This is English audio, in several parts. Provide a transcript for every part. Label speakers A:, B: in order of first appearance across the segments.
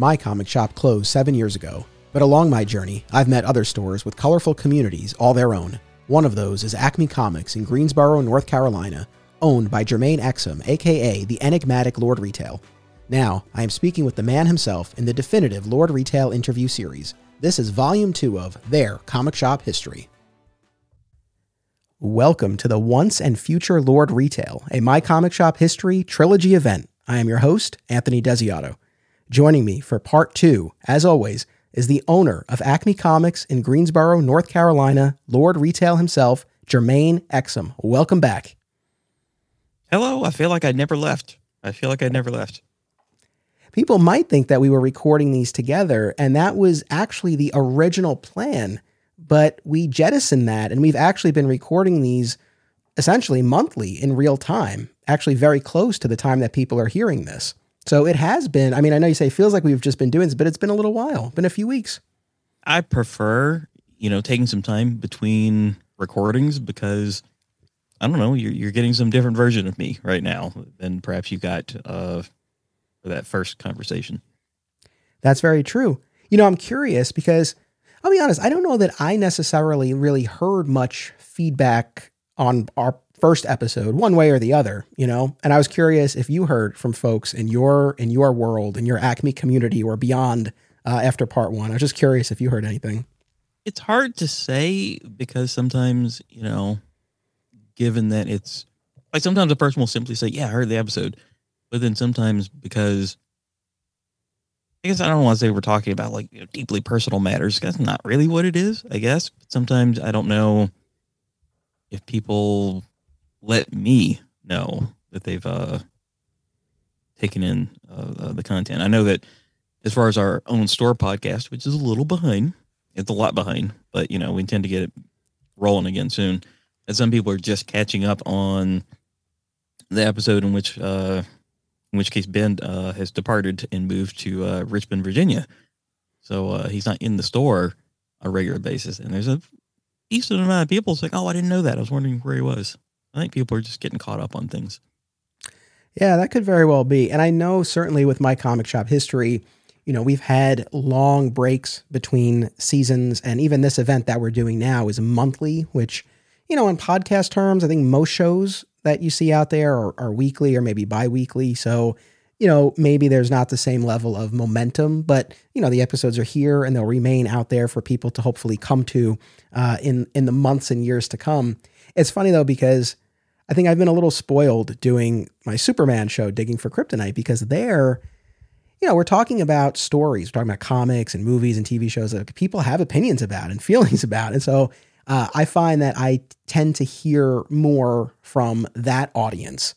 A: My comic shop closed seven years ago, but along my journey, I've met other stores with colorful communities all their own. One of those is Acme Comics in Greensboro, North Carolina, owned by Jermaine Exum, aka the enigmatic Lord Retail. Now, I am speaking with the man himself in the definitive Lord Retail interview series. This is volume two of their comic shop history. Welcome to the Once and Future Lord Retail, a My Comic Shop History trilogy event. I am your host, Anthony Desiato. Joining me for part two, as always, is the owner of Acme Comics in Greensboro, North Carolina, Lord Retail himself, Jermaine Exum. Welcome back.
B: Hello. I feel like I never left. I feel like I never left.
A: People might think that we were recording these together, and that was actually the original plan, but we jettisoned that, and we've actually been recording these essentially monthly in real time, actually very close to the time that people are hearing this. So it has been, I mean, I know you say it feels like we've just been doing this, but it's been a little while, been a few weeks.
B: I prefer, you know, taking some time between recordings because I don't know, you're, you're getting some different version of me right now than perhaps you got uh, for that first conversation.
A: That's very true. You know, I'm curious because I'll be honest, I don't know that I necessarily really heard much feedback on our first episode one way or the other, you know? And I was curious if you heard from folks in your in your world, in your Acme community or beyond uh, after part 1. I was just curious if you heard anything.
B: It's hard to say because sometimes, you know, given that it's like sometimes a person will simply say, "Yeah, I heard the episode." But then sometimes because I guess I don't want to say we're talking about like you know, deeply personal matters. That's not really what it is, I guess. but Sometimes I don't know if people let me know that they've uh, taken in uh, uh, the content. I know that as far as our own store podcast, which is a little behind, it's a lot behind, but you know we intend to get it rolling again soon. And some people are just catching up on the episode in which, uh, in which case, Ben uh, has departed and moved to uh, Richmond, Virginia. So uh, he's not in the store on a regular basis, and there's a decent amount of people saying, "Oh, I didn't know that. I was wondering where he was." I think people are just getting caught up on things.
A: Yeah, that could very well be. And I know certainly with my comic shop history, you know, we've had long breaks between seasons, and even this event that we're doing now is monthly, which, you know, in podcast terms, I think most shows that you see out there are, are weekly or maybe bi weekly. So, you know, maybe there's not the same level of momentum, but you know, the episodes are here and they'll remain out there for people to hopefully come to uh, in in the months and years to come. It's funny though because I think I've been a little spoiled doing my Superman show, Digging for Kryptonite, because there, you know, we're talking about stories, we're talking about comics and movies and TV shows that people have opinions about and feelings about, and so uh, I find that I tend to hear more from that audience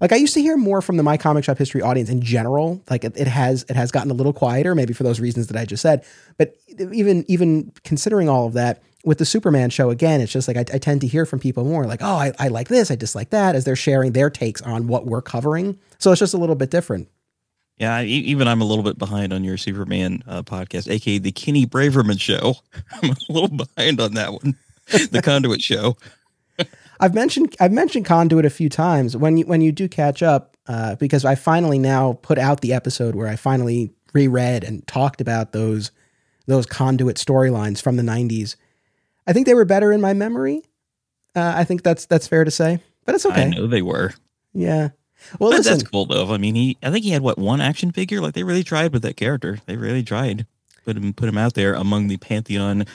A: like I used to hear more from the My Comic Shop History audience in general. Like it, it, has it has gotten a little quieter, maybe for those reasons that I just said. But even even considering all of that, with the Superman show again, it's just like I, I tend to hear from people more like, oh, I, I like this, I dislike that, as they're sharing their takes on what we're covering. So it's just a little bit different.
B: Yeah, even I'm a little bit behind on your Superman uh, podcast, aka the Kenny Braverman show. I'm a little behind on that one, the Conduit show.
A: I've mentioned I've mentioned Conduit a few times. When you when you do catch up, uh, because I finally now put out the episode where I finally reread and talked about those those Conduit storylines from the '90s. I think they were better in my memory. Uh, I think that's that's fair to say, but it's okay. I
B: know they were.
A: Yeah.
B: Well, listen, that's cool though. I mean, he I think he had what one action figure. Like they really tried with that character. They really tried put him put him out there among the pantheon.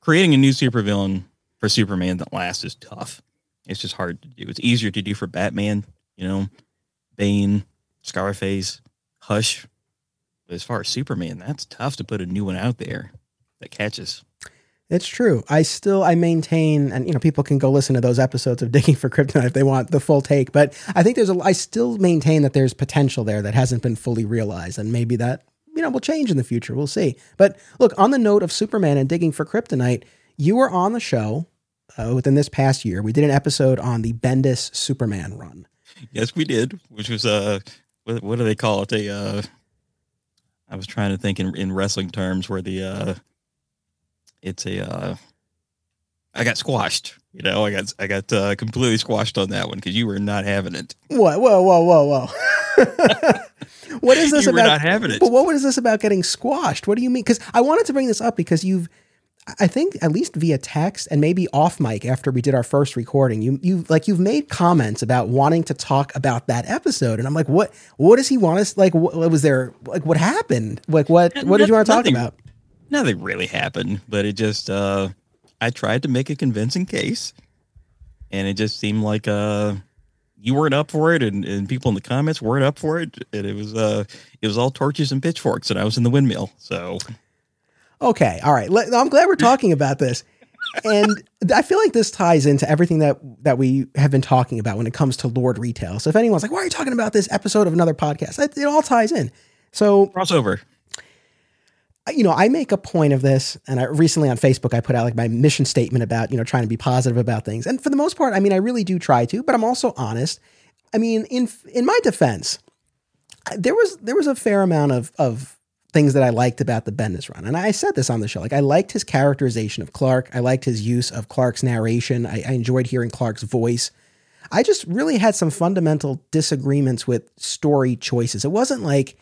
B: Creating a new supervillain for Superman that lasts is tough. It's just hard to do. It's easier to do for Batman, you know, Bane, Scarface, Hush. But as far as Superman, that's tough to put a new one out there that catches.
A: It's true. I still I maintain, and you know, people can go listen to those episodes of Digging for Kryptonite if they want the full take. But I think there's a. I still maintain that there's potential there that hasn't been fully realized, and maybe that you know will change in the future. We'll see. But look, on the note of Superman and Digging for Kryptonite, you were on the show uh, within this past year. We did an episode on the Bendis Superman run.
B: Yes, we did, which was uh, what, what do they call it? A uh, I was trying to think in, in wrestling terms where the uh, it's a uh, I got squashed. You know, I got I got uh, completely squashed on that one because you were not having it.
A: What? Whoa, whoa, whoa, whoa. what is this
B: you were
A: about?
B: not having it.
A: But what was this about getting squashed? What do you mean? Because I wanted to bring this up because you've, I think at least via text and maybe off mic after we did our first recording, you you like you've made comments about wanting to talk about that episode, and I'm like, what what does he want us like? What was there like? What happened? Like what what did you want to talk
B: Nothing.
A: about?
B: Nothing really happened, but it just uh I tried to make a convincing case and it just seemed like uh you weren't up for it and, and people in the comments weren't up for it and it was uh it was all torches and pitchforks and I was in the windmill. So
A: Okay, all right. Let- I'm glad we're talking about this. And I feel like this ties into everything that that we have been talking about when it comes to Lord Retail. So if anyone's like, "Why are you talking about this episode of another podcast?" It, it all ties in. So
B: crossover.
A: You know, I make a point of this, and I recently on Facebook I put out like my mission statement about you know trying to be positive about things. And for the most part, I mean, I really do try to, but I'm also honest. I mean, in in my defense, there was there was a fair amount of of things that I liked about the Bendis run, and I said this on the show. Like I liked his characterization of Clark. I liked his use of Clark's narration. I, I enjoyed hearing Clark's voice. I just really had some fundamental disagreements with story choices. It wasn't like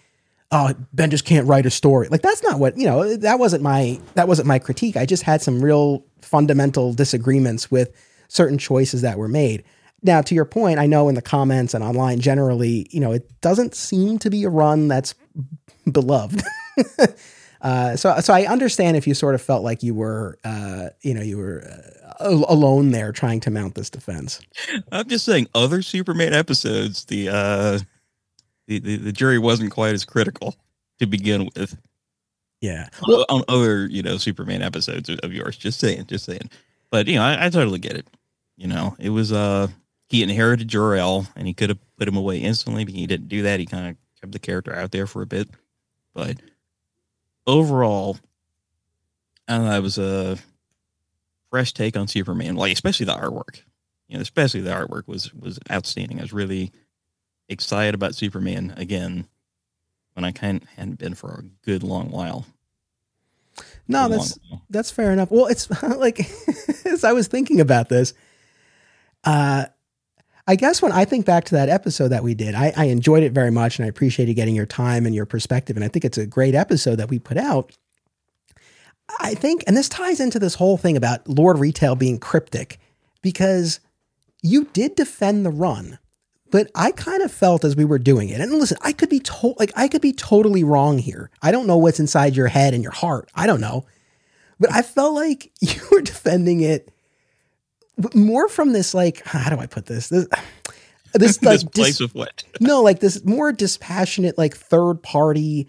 A: oh ben just can't write a story. Like that's not what you know that wasn't my that wasn't my critique. I just had some real fundamental disagreements with certain choices that were made. Now to your point i know in the comments and online generally you know it doesn't seem to be a run that's beloved. Uh, so so i understand if you sort of felt like you were uh, you know you were uh, alone there trying to mount this defense.
B: I'm just saying other Superman episodes the uh the, the, the jury wasn't quite as critical to begin with
A: yeah
B: on- on other you know Superman episodes of yours. Just saying, just saying. But you know, I, I totally get it. You know, it was uh he inherited Jor El and he could have put him away instantly, but he didn't do that. He kind of kept the character out there for a bit. But overall, I don't know, it was a fresh take on Superman, like especially the artwork. You know, especially the artwork was was outstanding. I was really excited about Superman again when I kind of hadn't been for a good long while.
A: no that's
B: while.
A: That's fair enough. Well, it's like as I was thinking about this, uh, I guess when I think back to that episode that we did, I, I enjoyed it very much, and I appreciated getting your time and your perspective. And I think it's a great episode that we put out. I think, and this ties into this whole thing about Lord Retail being cryptic, because you did defend the run, but I kind of felt as we were doing it, and listen, I could be to- like I could be totally wrong here. I don't know what's inside your head and your heart. I don't know. But I felt like you were defending it more from this, like, how do I put this? This, this like,
B: this place
A: dis-
B: of what?
A: no, like this more dispassionate, like third party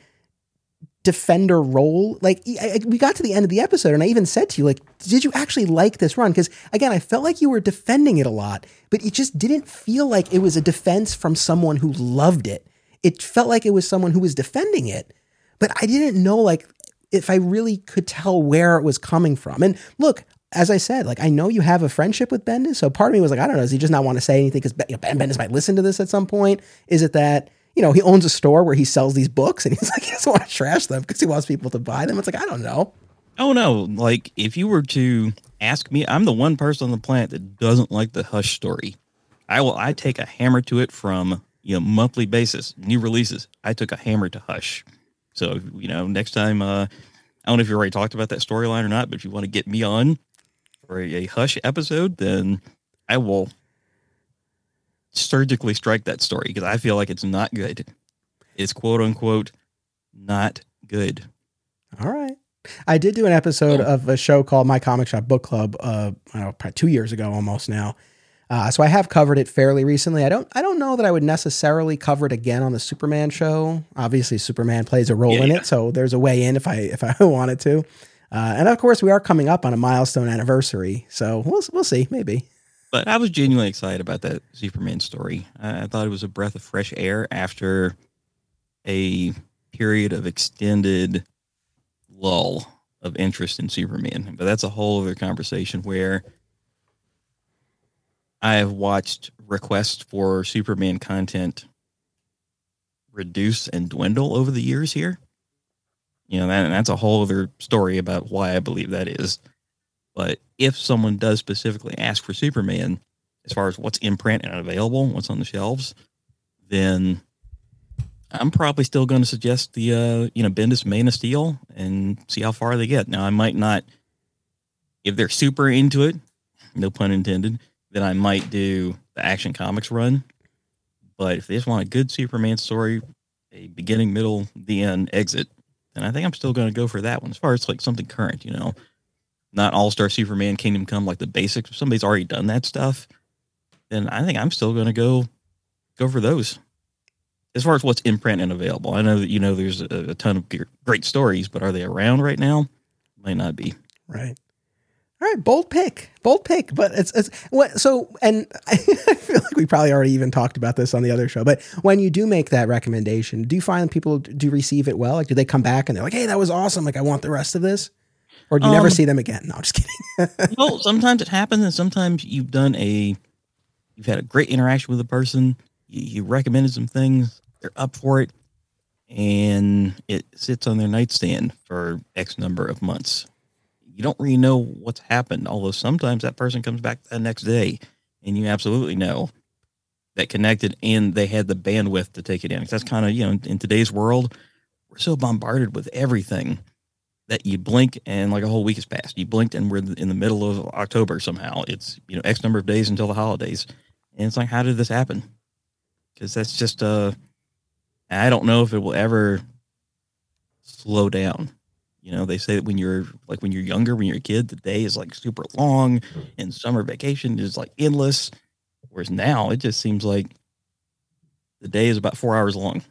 A: defender role. Like, I, I- we got to the end of the episode, and I even said to you, like, did you actually like this run? Because again, I felt like you were defending it a lot, but it just didn't feel like it was a defense from someone who loved it. It felt like it was someone who was defending it, but I didn't know, like, if I really could tell where it was coming from. And look, as I said, like I know you have a friendship with Bendis, so part of me was like, I don't know, does he just not want to say anything because Ben Bendis might listen to this at some point? Is it that you know he owns a store where he sells these books and he's like he doesn't want to trash them because he wants people to buy them? It's like I don't know.
B: Oh no! Like if you were to ask me, I'm the one person on the planet that doesn't like the Hush story. I will. I take a hammer to it from you know monthly basis, new releases. I took a hammer to Hush. So you know, next time, uh, I don't know if you already talked about that storyline or not, but if you want to get me on for a, a Hush episode, then I will surgically strike that story because I feel like it's not good. It's quote unquote not good.
A: All right. I did do an episode
B: Oh.
A: of a show called My Comic Shop Book Club. Uh, know, probably two years ago almost now. Uh, so I have covered it fairly recently. I don't. I don't know that I would necessarily cover it again on the Superman show. Obviously, Superman plays a role
B: Yeah,
A: in
B: yeah.
A: it, so there's a way in if I if I wanted to. Uh, and of course, we are coming up on a milestone anniversary, so we'll we'll see. Maybe.
B: But I was genuinely excited about that Superman story. I, thought it was a breath of fresh air after a period of extended lull of interest in Superman. But that's a whole other conversation where I have watched requests for Superman content reduce and dwindle over the years here. You know, that, and that's a whole other story about why I believe that is. But if someone does specifically ask for Superman, as far as what's in print and available, what's on the shelves, then I'm probably still going to suggest the uh, you know Bendis Man of Steel and see how far they get. Now I might not if they're super into it, no pun intended, then I might do the Action Comics run. But if they just want a good Superman story, a beginning, middle, the end, exit, then I think I'm still going to go for that one. As far as like something current, you know, not All Star Superman, Kingdom Come, like the basics. If somebody's already done that stuff, then I think I'm still going to go go for those. As far as what's in print and available, I know that you know there's a, a ton of great stories, but are they around right now? Might not be.
A: Right. All right, bold pick, bold pick. But it's it's what so, and I feel like we probably already even talked about this on the other show. But when you do make that recommendation, do you find people do receive it well? Like, do they come back and they're like, "Hey, that was awesome! Like, I want the rest of this," or do you um, never see them again? No, I'm just kidding.
B: well, sometimes it happens, and sometimes you've done a, you've had a great interaction with a person. You, you recommended some things, they're up for it, and it sits on their nightstand for X number of months you don't really know what's happened. Although sometimes that person comes back the next day and you absolutely know that connected and they had the bandwidth to take it in. That's kind of, you know, in today's world, we're so bombarded with everything that you blink and like a whole week has passed. You blinked and we're in the middle of October somehow. It's, you know, X number of days until the holidays. And it's like, how did this happen? Because that's just, uh, I don't know if it will ever slow down. You know, they say that when you're like when you're younger, when you're a kid, the day is like super long and summer vacation is like endless. Whereas now it just seems like the day is about four hours long.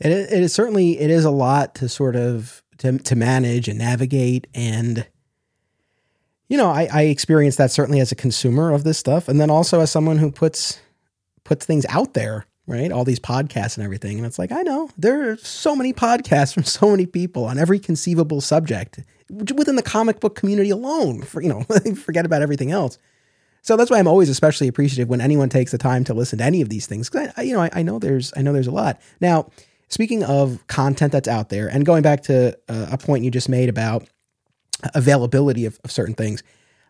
A: It it is certainly it is a lot to sort of to, to manage and navigate and you know I, I experience that certainly as a consumer of this stuff and then also as someone who puts puts things out there right? All these podcasts and everything. And it's like, I know there are so many podcasts from so many people on every conceivable subject within the comic book community alone. For, you know, forget about everything else. So that's why I'm always especially appreciative when anyone takes the time to listen to any of these things. Cause I, you know, I, I know there's, I know there's a lot. Now, speaking of content that's out there and going back to uh, a point you just made about availability of, of certain things,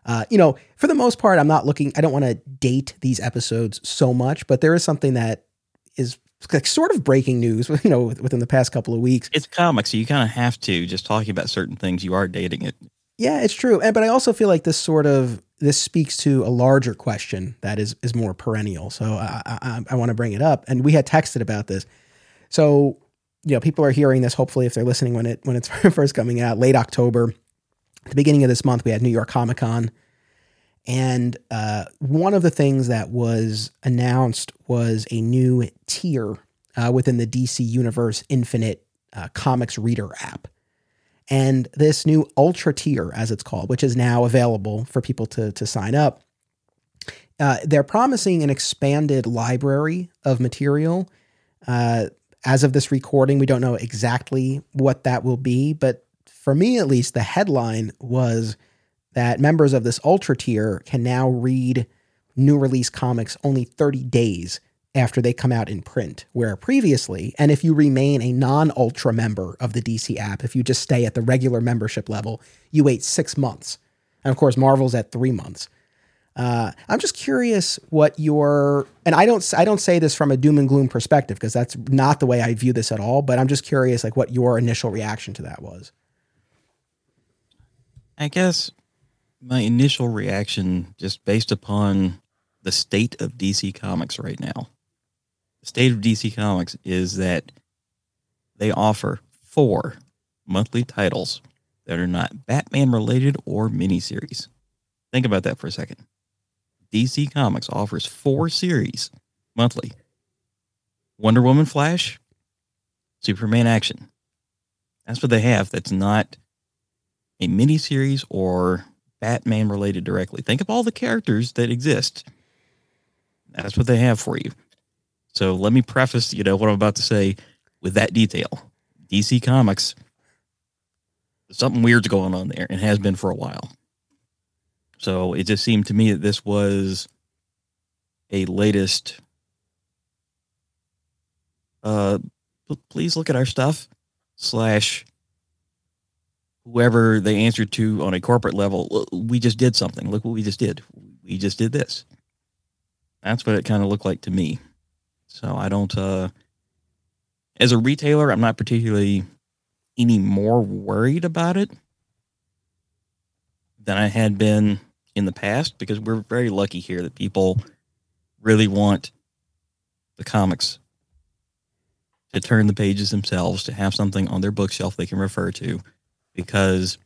A: uh, you know, for the most part, I'm not looking, I don't want to date these episodes so much, but there is something that is like sort of breaking news, you know, within the past couple of weeks.
B: It's comics, so you kind of have to just talking about certain things. You are dating it.
A: Yeah, it's true, and but I also feel like this sort of this speaks to a larger question that is is more perennial. So I I, I want to bring it up, and we had texted about this. So you know, people are hearing this. Hopefully, if they're listening when it when it's first coming out, late October, at the beginning of this month, we had New York Comic Con. And uh, one of the things that was announced was a new tier uh, within the DC Universe Infinite uh, Comics Reader app. And this new Ultra tier, as it's called, which is now available for people to, to sign up, uh, they're promising an expanded library of material. As of this recording, we don't know exactly what that will be, but for me at least, the headline was that members of this ultra tier can now read new release comics only 30 days after they come out in print, where previously, and if you remain a non ultra member of the DC app, if you just stay at the regular membership level, you wait six months. And of course, Marvel's at three months. Uh, I'm just curious what your and I don't I don't say this from a doom and gloom perspective because that's not the way I view this at all. But I'm just curious, like what your initial reaction to that was.
B: I guess my initial reaction, just based upon the state of DC Comics right now, the state of DC Comics is that they offer four monthly titles that are not Batman related or miniseries. Think about that for a second. DC Comics offers four series monthly Wonder Woman Flash, Superman Action. That's what they have. That's not a miniseries or Batman related directly. Think of all the characters that exist. That's what they have for you. So let me preface, you know, what I'm about to say with that detail. DC Comics, something weird's going on there and has been for a while. So it just seemed to me that this was a latest. Uh, please look at our stuff slash whoever they answered to on a corporate level, we just did something. Look what we just did. We just did this. That's what it kind of looked like to me. So I don't. uh As a retailer, I'm not particularly any more worried about it than I had been in the past because we're very lucky here that people really want the comics to turn the pages themselves to have something on their bookshelf they can refer to because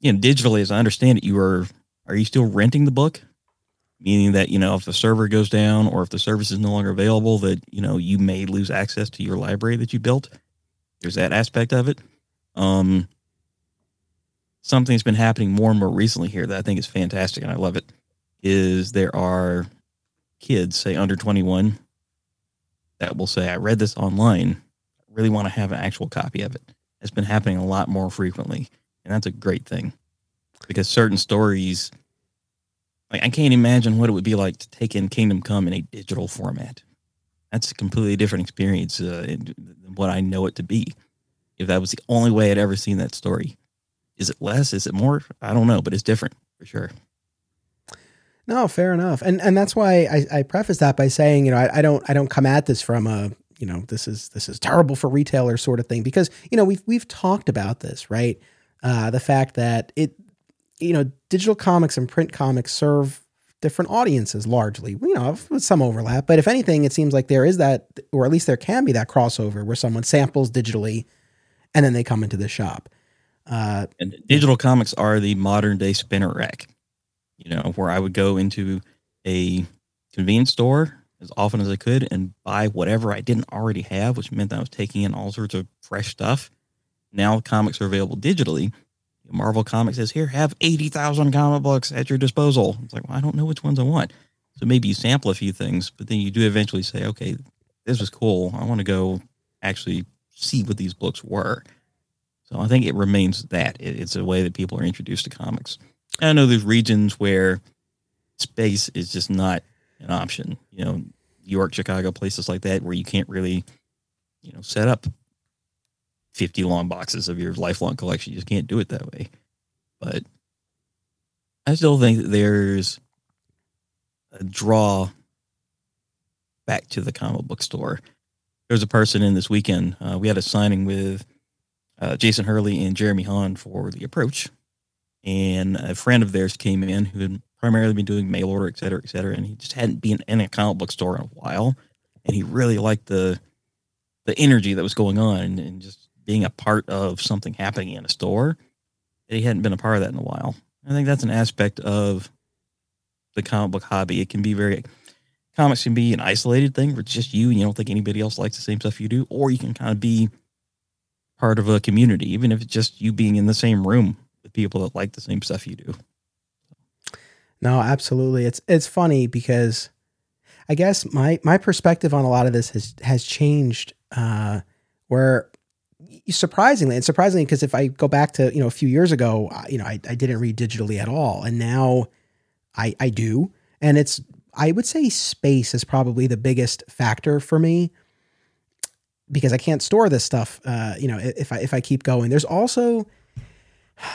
B: you know digitally as i understand it you are are you still renting the book? Meaning that you know if the server goes down or if the service is no longer available that you know you may lose access to your library that you built. There's that aspect of it. Um something that's been happening more and more recently here that i think is fantastic and i love it is there are kids say under 21 that will say i read this online I really want to have an actual copy of it it's been happening a lot more frequently and that's a great thing because certain stories like I can't imagine what it would be like to take in Kingdom Come in a digital format. That's a completely different experience uh, than what I know it to be. If that was the only way I'd ever seen that story, is it less? Is it more? I don't know, but it's different for sure.
A: No, fair enough, and and that's why I, I preface that by saying, you know, I, I don't I don't come at this from a you know this is this is terrible for retailers sort of thing because you know we've we've talked about this right, uh, the fact that it you know, digital comics and print comics serve different audiences largely, you know, with some overlap. But if anything, it seems like there is that, or at least there can be that crossover where someone samples digitally and then they come into the shop.
B: Uh, and digital comics are the modern day spinner rack, you know, where I would go into a convenience store as often as I could and buy whatever I didn't already have, which meant that I was taking in all sorts of fresh stuff. Now comics are available digitally Marvel Comics says, here, have 80,000 comic books at your disposal. It's like, well, I don't know which ones I want. So maybe you sample a few things, but then you do eventually say, okay, this was cool. I want to go actually see what these books were. So I think it remains that. It's a way that people are introduced to comics. I know there's regions where space is just not an option. You know, New York, Chicago, places like that where you can't really, you know, set up 50 long boxes of your lifelong collection. You just can't do it that way. But I still think that there's a draw back to the comic book store. There was a person in this weekend. Uh, we had a signing with uh, Jason Hurley and Jeremy Haun for the approach. And a friend of theirs came in who had primarily been doing mail order, et cetera, et cetera. And he just hadn't been in a comic book store in a while. And he really liked the the energy that was going on and, and just being a part of something happening in a store. And He hadn't been a part of that in a while. I think that's an aspect of the comic book hobby. It can be very comics can be an isolated thing where it's just you and you don't think anybody else likes the same stuff you do, or you can kind of be part of a community, even if it's just you being in the same room with people that like the same stuff you do.
A: No, absolutely. It's it's funny because I guess my my perspective on a lot of this has has changed. Uh, where surprisingly and surprisingly because if i go back to you know a few years ago you know I, I didn't read digitally at all and now i i do and it's i would say space is probably the biggest factor for me because i can't store this stuff uh you know if i if i keep going there's also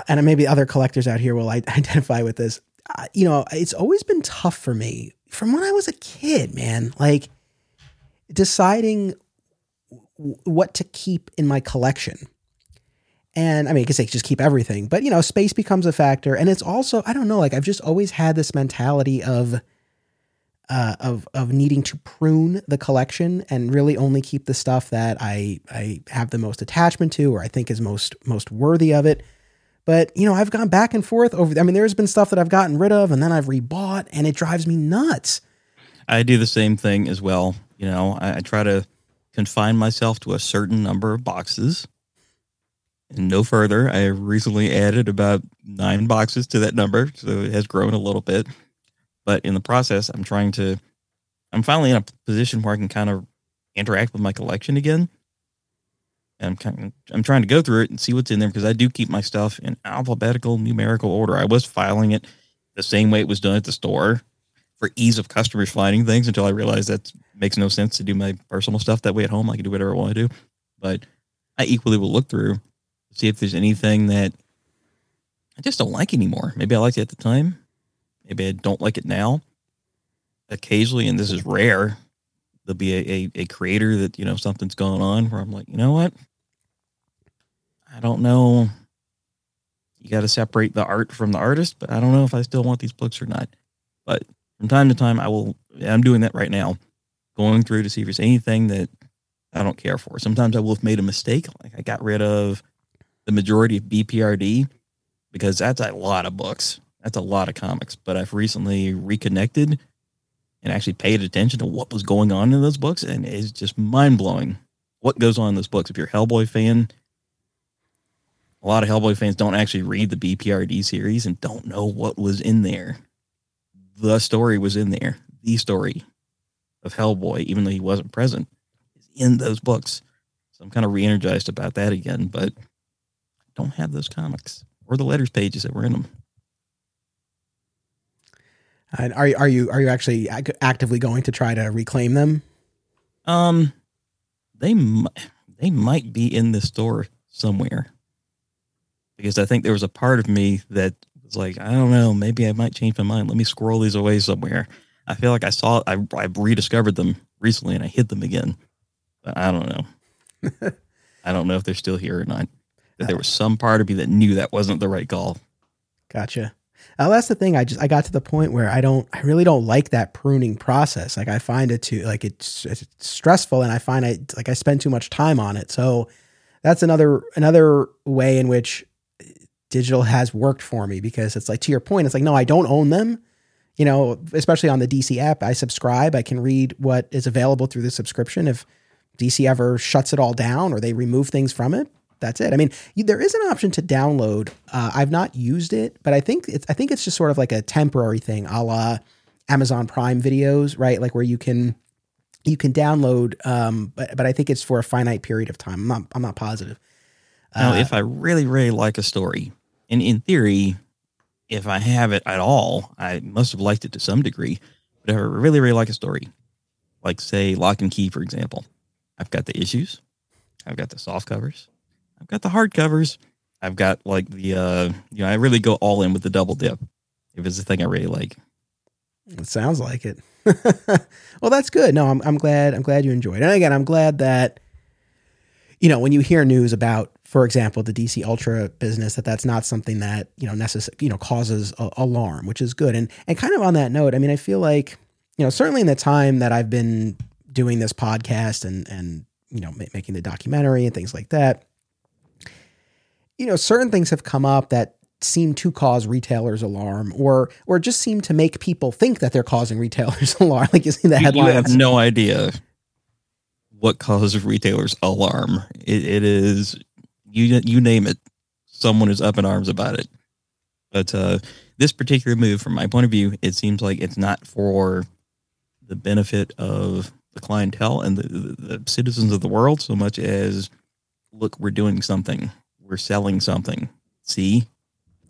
A: and maybe other collectors out here will identify with this uh, you know it's always been tough for me from when i was a kid man like deciding what to keep in my collection. And I mean, I could say just keep everything, but you know, space becomes a factor. And it's also, I don't know, like I've just always had this mentality of, uh, of of needing to prune the collection and really only keep the stuff that I I have the most attachment to or I think is most most worthy of it. But you know, I've gone back and forth over. I mean, there's been stuff that I've gotten rid of and then I've rebought, and it drives me nuts.
B: I do the same thing as well. You know, I, I try to confine myself to a certain number of boxes and no further. I recently added about nine boxes to that number, so it has grown a little bit. But in the process, I'm trying to, I'm finally in a position where I can kind of interact with my collection again. And I'm kind of, I'm trying to go through it and see what's in there because I do keep my stuff in alphabetical numerical order. I was filing it the same way it was done at the store for ease of customers finding things until I realized that makes no sense to do my personal stuff that way at home. I can do whatever I want to do. But I equally will look through, see if there's anything that I just don't like anymore. Maybe I liked it at the time. Maybe I don't like it now. Occasionally, and this is rare, there'll be a, a, a creator that you know something's going on where I'm like, you know what? I don't know. You got to separate the art from the artist, but I don't know if I still want these books or not. But from time to time, I will. I'm doing that right now, going through to see if there's anything that I don't care for. Sometimes I will have made a mistake, like I got rid of the majority of BPRD because that's a lot of books. That's a lot of comics. But I've recently reconnected and actually paid attention to what was going on in those books, and it's just mind blowing what goes on in those books. If you're a Hellboy fan, a lot of Hellboy fans don't actually read the BPRD series and don't know what was in there. The story was in there. The story of Hellboy, even though he wasn't present, is in those books. So I'm kind of re-energized about that again, but don't have those comics or the letters pages that were in them.
A: And are are you are you actually actively going to try to reclaim them?
B: Um, they they might be in the store somewhere because I think there was a part of me that was like, I don't know, maybe I might change my mind. Let me squirrel these away somewhere. I feel like I saw I I rediscovered them recently and I hid them again. But I don't know. I don't know if they're still here or not. That there was some part of me that knew that wasn't the right call.
A: Gotcha. Uh, that's the thing. I just I got to the point where I don't I really don't like that pruning process. Like I find it too like it's, it's stressful, and I find I like I spend too much time on it. So that's another another way in which digital has worked for me because it's like to your point. It's like no, I don't own them. You know, especially on the DC app, I subscribe. I can read what is available through the subscription. If DC ever shuts it all down or they remove things from it, that's it. I mean, there is an option to download. Uh, I've not used it, but I think it's I think it's just sort of like a temporary thing, a la Amazon Prime videos, right? Like where you can you can download, um, but but I think it's for a finite period of time. I'm not I'm not positive.
B: Now, uh, if I really really like a story, and in theory, if I have it at all, I must have liked it to some degree. But if I really really like a story, like say Locke and Key, for example, I've got the issues, I've got the soft covers, I've got the hardcovers. I've got like the uh you know, I really go all in with the double dip if it's a thing I really like.
A: It sounds like it. well, that's good. No, I'm I'm glad I'm glad you enjoyed. It. And again, I'm glad that you know, when you hear news about, for example, the DC Ultra business, that that's not something that you know necess- you know causes a- alarm, which is good. And and kind of on that note, I mean, I feel like you know certainly in the time that I've been doing this podcast and and you know ma- making the documentary and things like that, you know, certain things have come up that seem to cause retailers alarm or or just seem to make people think that they're causing retailers alarm. Like you see the headlines
B: you have no idea what causes retailers alarm. It, it is you you name it someone is up in arms about it. But uh, this particular move from my point of view it seems like it's not for the benefit of the clientele and the, the, the citizens of the world so much as look we're doing something we're selling something. See,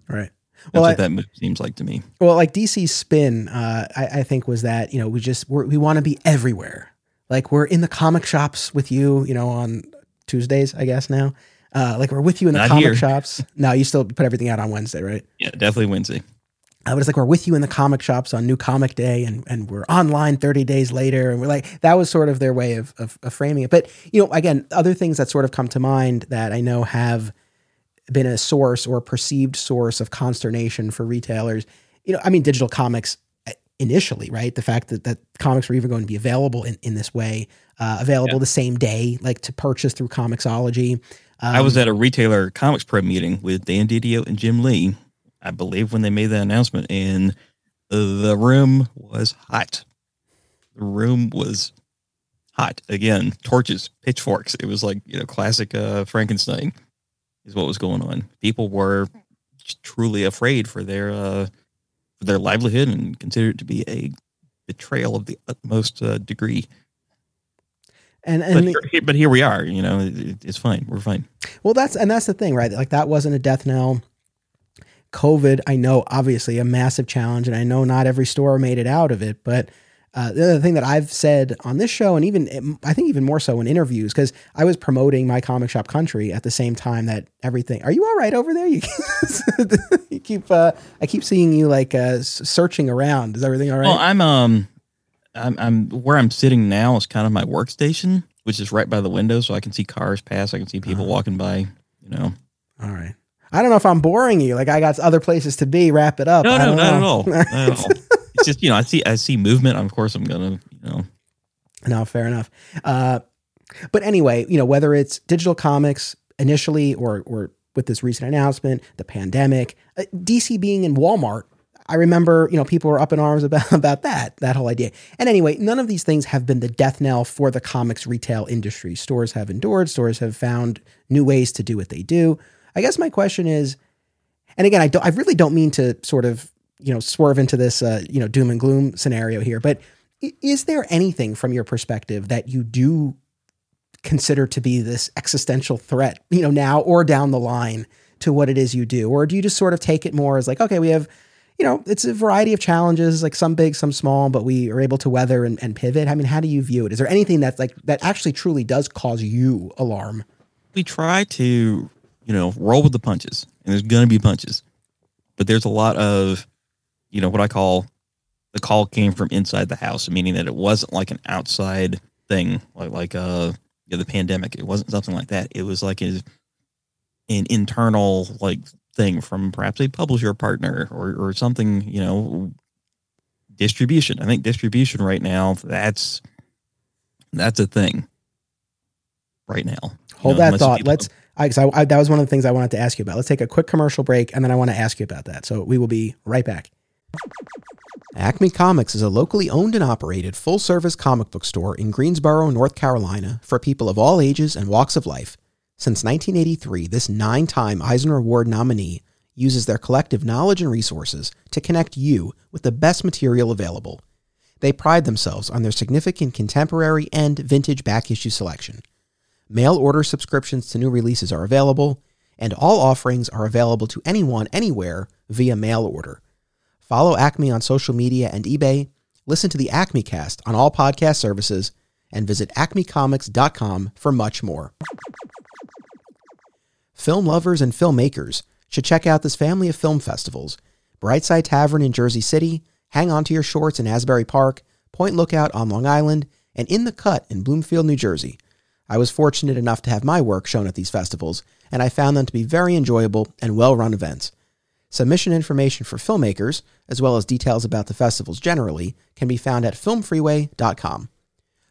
A: right.
B: That's well, what I, that seems like to me.
A: Well, like DC's spin, uh, I, I, think was that you know we just we're, we want to be everywhere. Like we're in the comic shops with you, you know, on Tuesdays, I guess now. Uh, like we're with you in the Not comic here. shops. No, you still put everything out on Wednesday, right?
B: Yeah, definitely Wednesday.
A: Uh, but it's like we're with you in the comic shops on New Comic Day, and and we're online 30 days later, and we're like that was sort of their way of, of, of framing it. But you know, again, other things that sort of come to mind that I know have been a source or perceived source of consternation for retailers. You know, I mean, digital comics uh, initially, right? The fact that, that comics were even going to be available in, in this way, uh, available yeah. the same day, like to purchase through Comixology.
B: Um, I was um, at a retailer ComicsPRO meeting with Dan Didio and Jim Lee, I believe, when they made that announcement, and the room was hot. The room was hot again. Torches, pitchforks. It was like you know classic uh, Frankenstein is what was going on. People were truly afraid for their uh, for their livelihood and considered it to be a betrayal of the utmost uh, degree.
A: And, and
B: but, the, here, but here we are. You know, it, it's fine. We're fine.
A: Well, that's and that's the thing, right? Like that wasn't a death knell. COVID, I know, obviously a massive challenge, and I know not every store made it out of it, but uh, the other thing that I've said on this show, and even I think even more so in interviews, because I was promoting my comic shop country at the same time that everything. Are you all right over there? You, you keep. Uh, I keep seeing you like uh, searching around. Is everything all right?
B: Well, I'm um, I'm, I'm where I'm sitting now is kind of my workstation, which is right by the window, so I can see cars pass. I can see people
A: Uh-huh.
B: walking by. You know,
A: All right. I don't know if I'm boring you. Like I got other places to be. Wrap it up.
B: no, no, not at all. Not at all. Just you know, I see I see movement. Of course, I'm gonna you know.
A: No, fair enough. Uh, but anyway, you know, whether it's digital comics initially or or with this recent announcement, the pandemic, uh, DC being in Walmart, I remember, you know, people were up in arms about about that that whole idea. And anyway, none of these things have been the death knell for the comics retail industry. Stores have endured. Stores have found new ways to do what they do. I guess my question is, and again, I don't, I really don't mean to sort of, you know, swerve into this, uh, you know, doom and gloom scenario here, but is there anything from your perspective that you do consider to be this existential threat, you know, now or down the line to what it is you do? Or do you just sort of take it more as like, okay, we have, you know, it's a variety of challenges, like some big, some small, but we are able to weather and, and pivot. I mean, how do you view it? Is there anything that's like that actually truly does cause you alarm?
B: we try to, you know, roll with the punches, and there's going to be punches, but there's a lot of, you know, what I call the call came from inside the house, meaning that it wasn't like an outside thing, like like uh, you know, the pandemic. It wasn't something like that. It was like a, an internal like thing from perhaps a publisher partner or or something, you know, distribution. I think distribution right now that's that's a thing right now.
A: Hold
B: You know,
A: that thought.
B: people-
A: Let's. I, I, that was one of the things I wanted to ask you about. Let's take a quick commercial break, and then I want to ask you about that. So we will be right back. Acme Comics is a locally owned and operated full service comic book store in Greensboro, North Carolina, for people of all ages and walks of life. Since 1983, this nine time Eisner Award nominee uses their collective knowledge and resources to connect you with the best material available. They pride themselves on their significant contemporary and vintage back issue selection. Mail order subscriptions to new releases are available, and all offerings are available to anyone, anywhere via mail order. Follow Acme on social media and eBay, listen to the Acme Cast on all podcast services, and visit acmecomics.com for much more. Film lovers and filmmakers should check out this family of film festivals Brightside Tavern in Jersey City, Hang On to Your Shorts in Asbury Park, Point Lookout on Long Island, and In the Cut in Bloomfield, New Jersey. I was fortunate enough to have my work shown at these festivals, and I found them to be very enjoyable and well run events. Submission information for filmmakers, as well as details about the festivals generally, can be found at filmfreeway.com.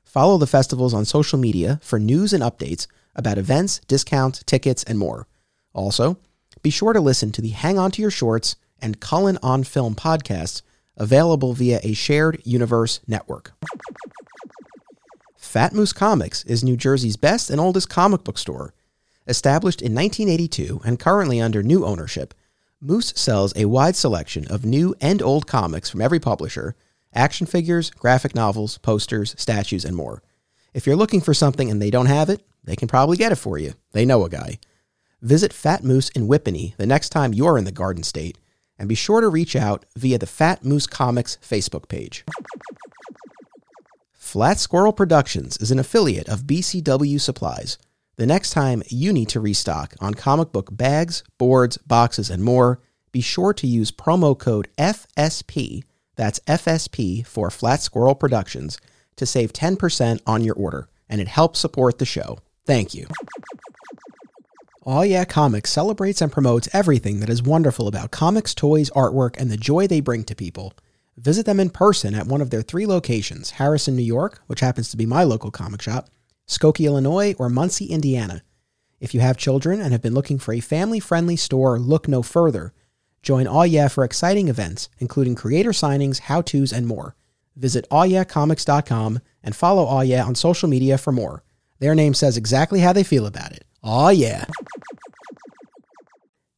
A: Follow the festivals on social media for news and updates about events, discounts, tickets, and more. Also, be sure to listen to the Hang On to Your Shorts and Cullen on Film podcasts available via a shared universe network. Fat Moose Comics is New Jersey's best and oldest comic book store. Established in 1982 and currently under new ownership, Moose sells a wide selection of new and old comics from every publisher, action figures, graphic novels, posters, statues, and more. If you're looking for something and they don't have it, they can probably get it for you. They know a guy. Visit Fat Moose in Whippany the next time you're in the Garden State, and be sure to reach out via the Fat Moose Comics Facebook page. Flat Squirrel Productions is an affiliate of BCW Supplies. The next time you need to restock on comic book bags, boards, boxes, and more, be sure to use promo code FSP, that's FSP for Flat Squirrel Productions, to save 10% on your order, and it helps support the show. Thank you. Aw Yeah Comics celebrates and promotes everything that is wonderful about comics, toys, artwork, and the joy they bring to people. Visit them in person at one of their three locations Harrison, New York, which happens to be my local comic shop, Skokie, Illinois, or Muncie, Indiana. If you have children and have been looking for a family friendly store, look no further. Join Yeah for exciting events, including creator signings, how to's, and more. Visit awyeahcomics.com and follow Yeah on social media for more. Their name says exactly how they feel about it. Aw Yeah.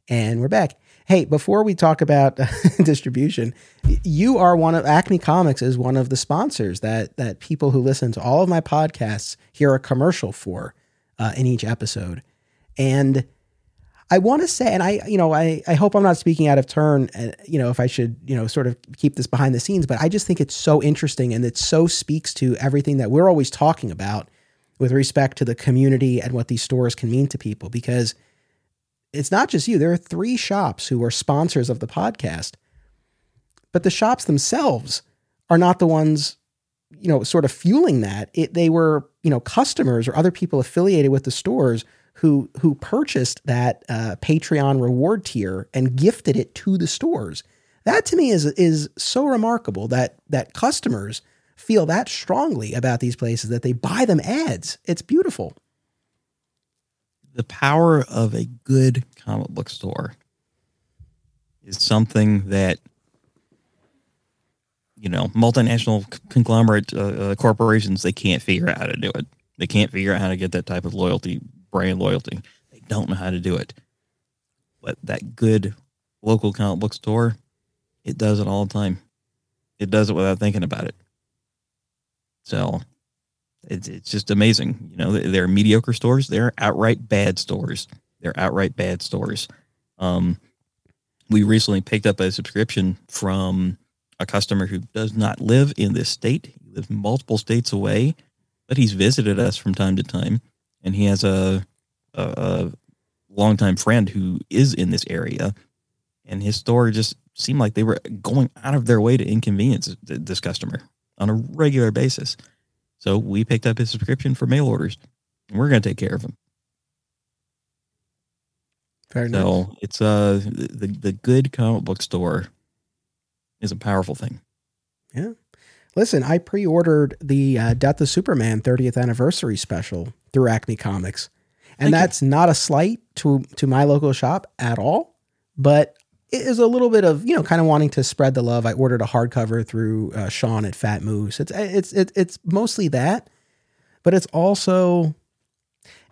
A: And we're back. Hey, before we talk about distribution, you are one of Acme Comics is one of the sponsors that that people who listen to all of my podcasts hear a commercial for uh, in each episode. And I want to say, and I, you know, I, I hope I'm not speaking out of turn, uh, you know, if I should, you know, sort of keep this behind the scenes, but I just think it's so interesting and it so speaks to everything that we're always talking about with respect to the community and what these stores can mean to people because it's not just you. There are three shops who are sponsors of the podcast, but the shops themselves are not the ones you know, sort of fueling that, it, they were, you know, customers or other people affiliated with the stores who who purchased that uh, Patreon reward tier and gifted it to the stores. That to me is is so remarkable that that customers feel that strongly about these places that they buy them ads. It's beautiful.
B: The power of a good comic book store is something that you know multinational conglomerate uh, uh, corporations they can't figure out how to do it. They can't figure out how to get that type of loyalty, brand loyalty. They don't know how to do it. But that good local comic book store, it does it all the time. It does it without thinking about it. So it's it's just amazing. You know, they're mediocre stores. They're outright bad stores. They're outright bad stores. Um, we recently picked up a subscription from a customer who does not live in this state. He lives multiple states away, but he's visited us from time to time, and he has a a, a longtime friend who is in this area, and his store just seemed like they were going out of their way to inconvenience this customer on a regular basis. So we picked up his subscription for mail orders, and we're going to take care of him.
A: Very
B: so
A: nice.
B: it's uh the the good comic book store is a powerful thing.
A: Yeah. Listen, I pre-ordered the uh, Death of Superman 30th anniversary special through Acme Comics, and
B: Thank you.
A: that's not a slight to to my local shop at all, but is a little bit of you know kind of wanting to spread the love. I ordered a hardcover through uh, Sean at Fat Moose. It's it's it's it's mostly that, but it's also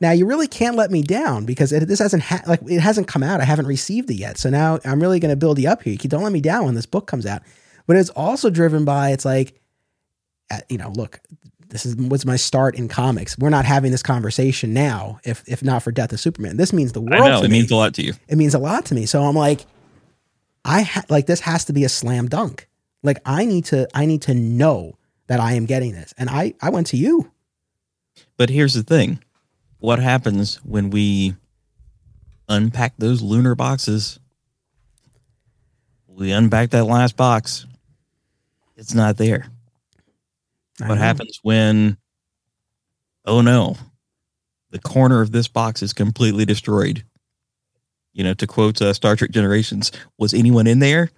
A: now you really can't let me down because it, this hasn't ha- like it hasn't come out. I haven't received it yet, so now I'm really going to build you up here. You don't let me down when this book comes out. But it's also driven by it's like, uh, you know, look, this is was my start in comics. We're not having this conversation now if if not for Death of Superman. This means the world.
B: I know it
A: me
B: means a lot to you.
A: it means a lot to me. So I'm like, I ha- like this has to be a slam dunk. Like I need to, I need to know that I am getting this. And I, I went to you.
B: But here's the thing: what happens when we unpack those lunar boxes? We unpack that last box. It's not there.
A: I
B: What
A: know.
B: happens when, oh no, the corner of this box is completely destroyed? You know, to quote uh, Star Trek Generations, was anyone in there?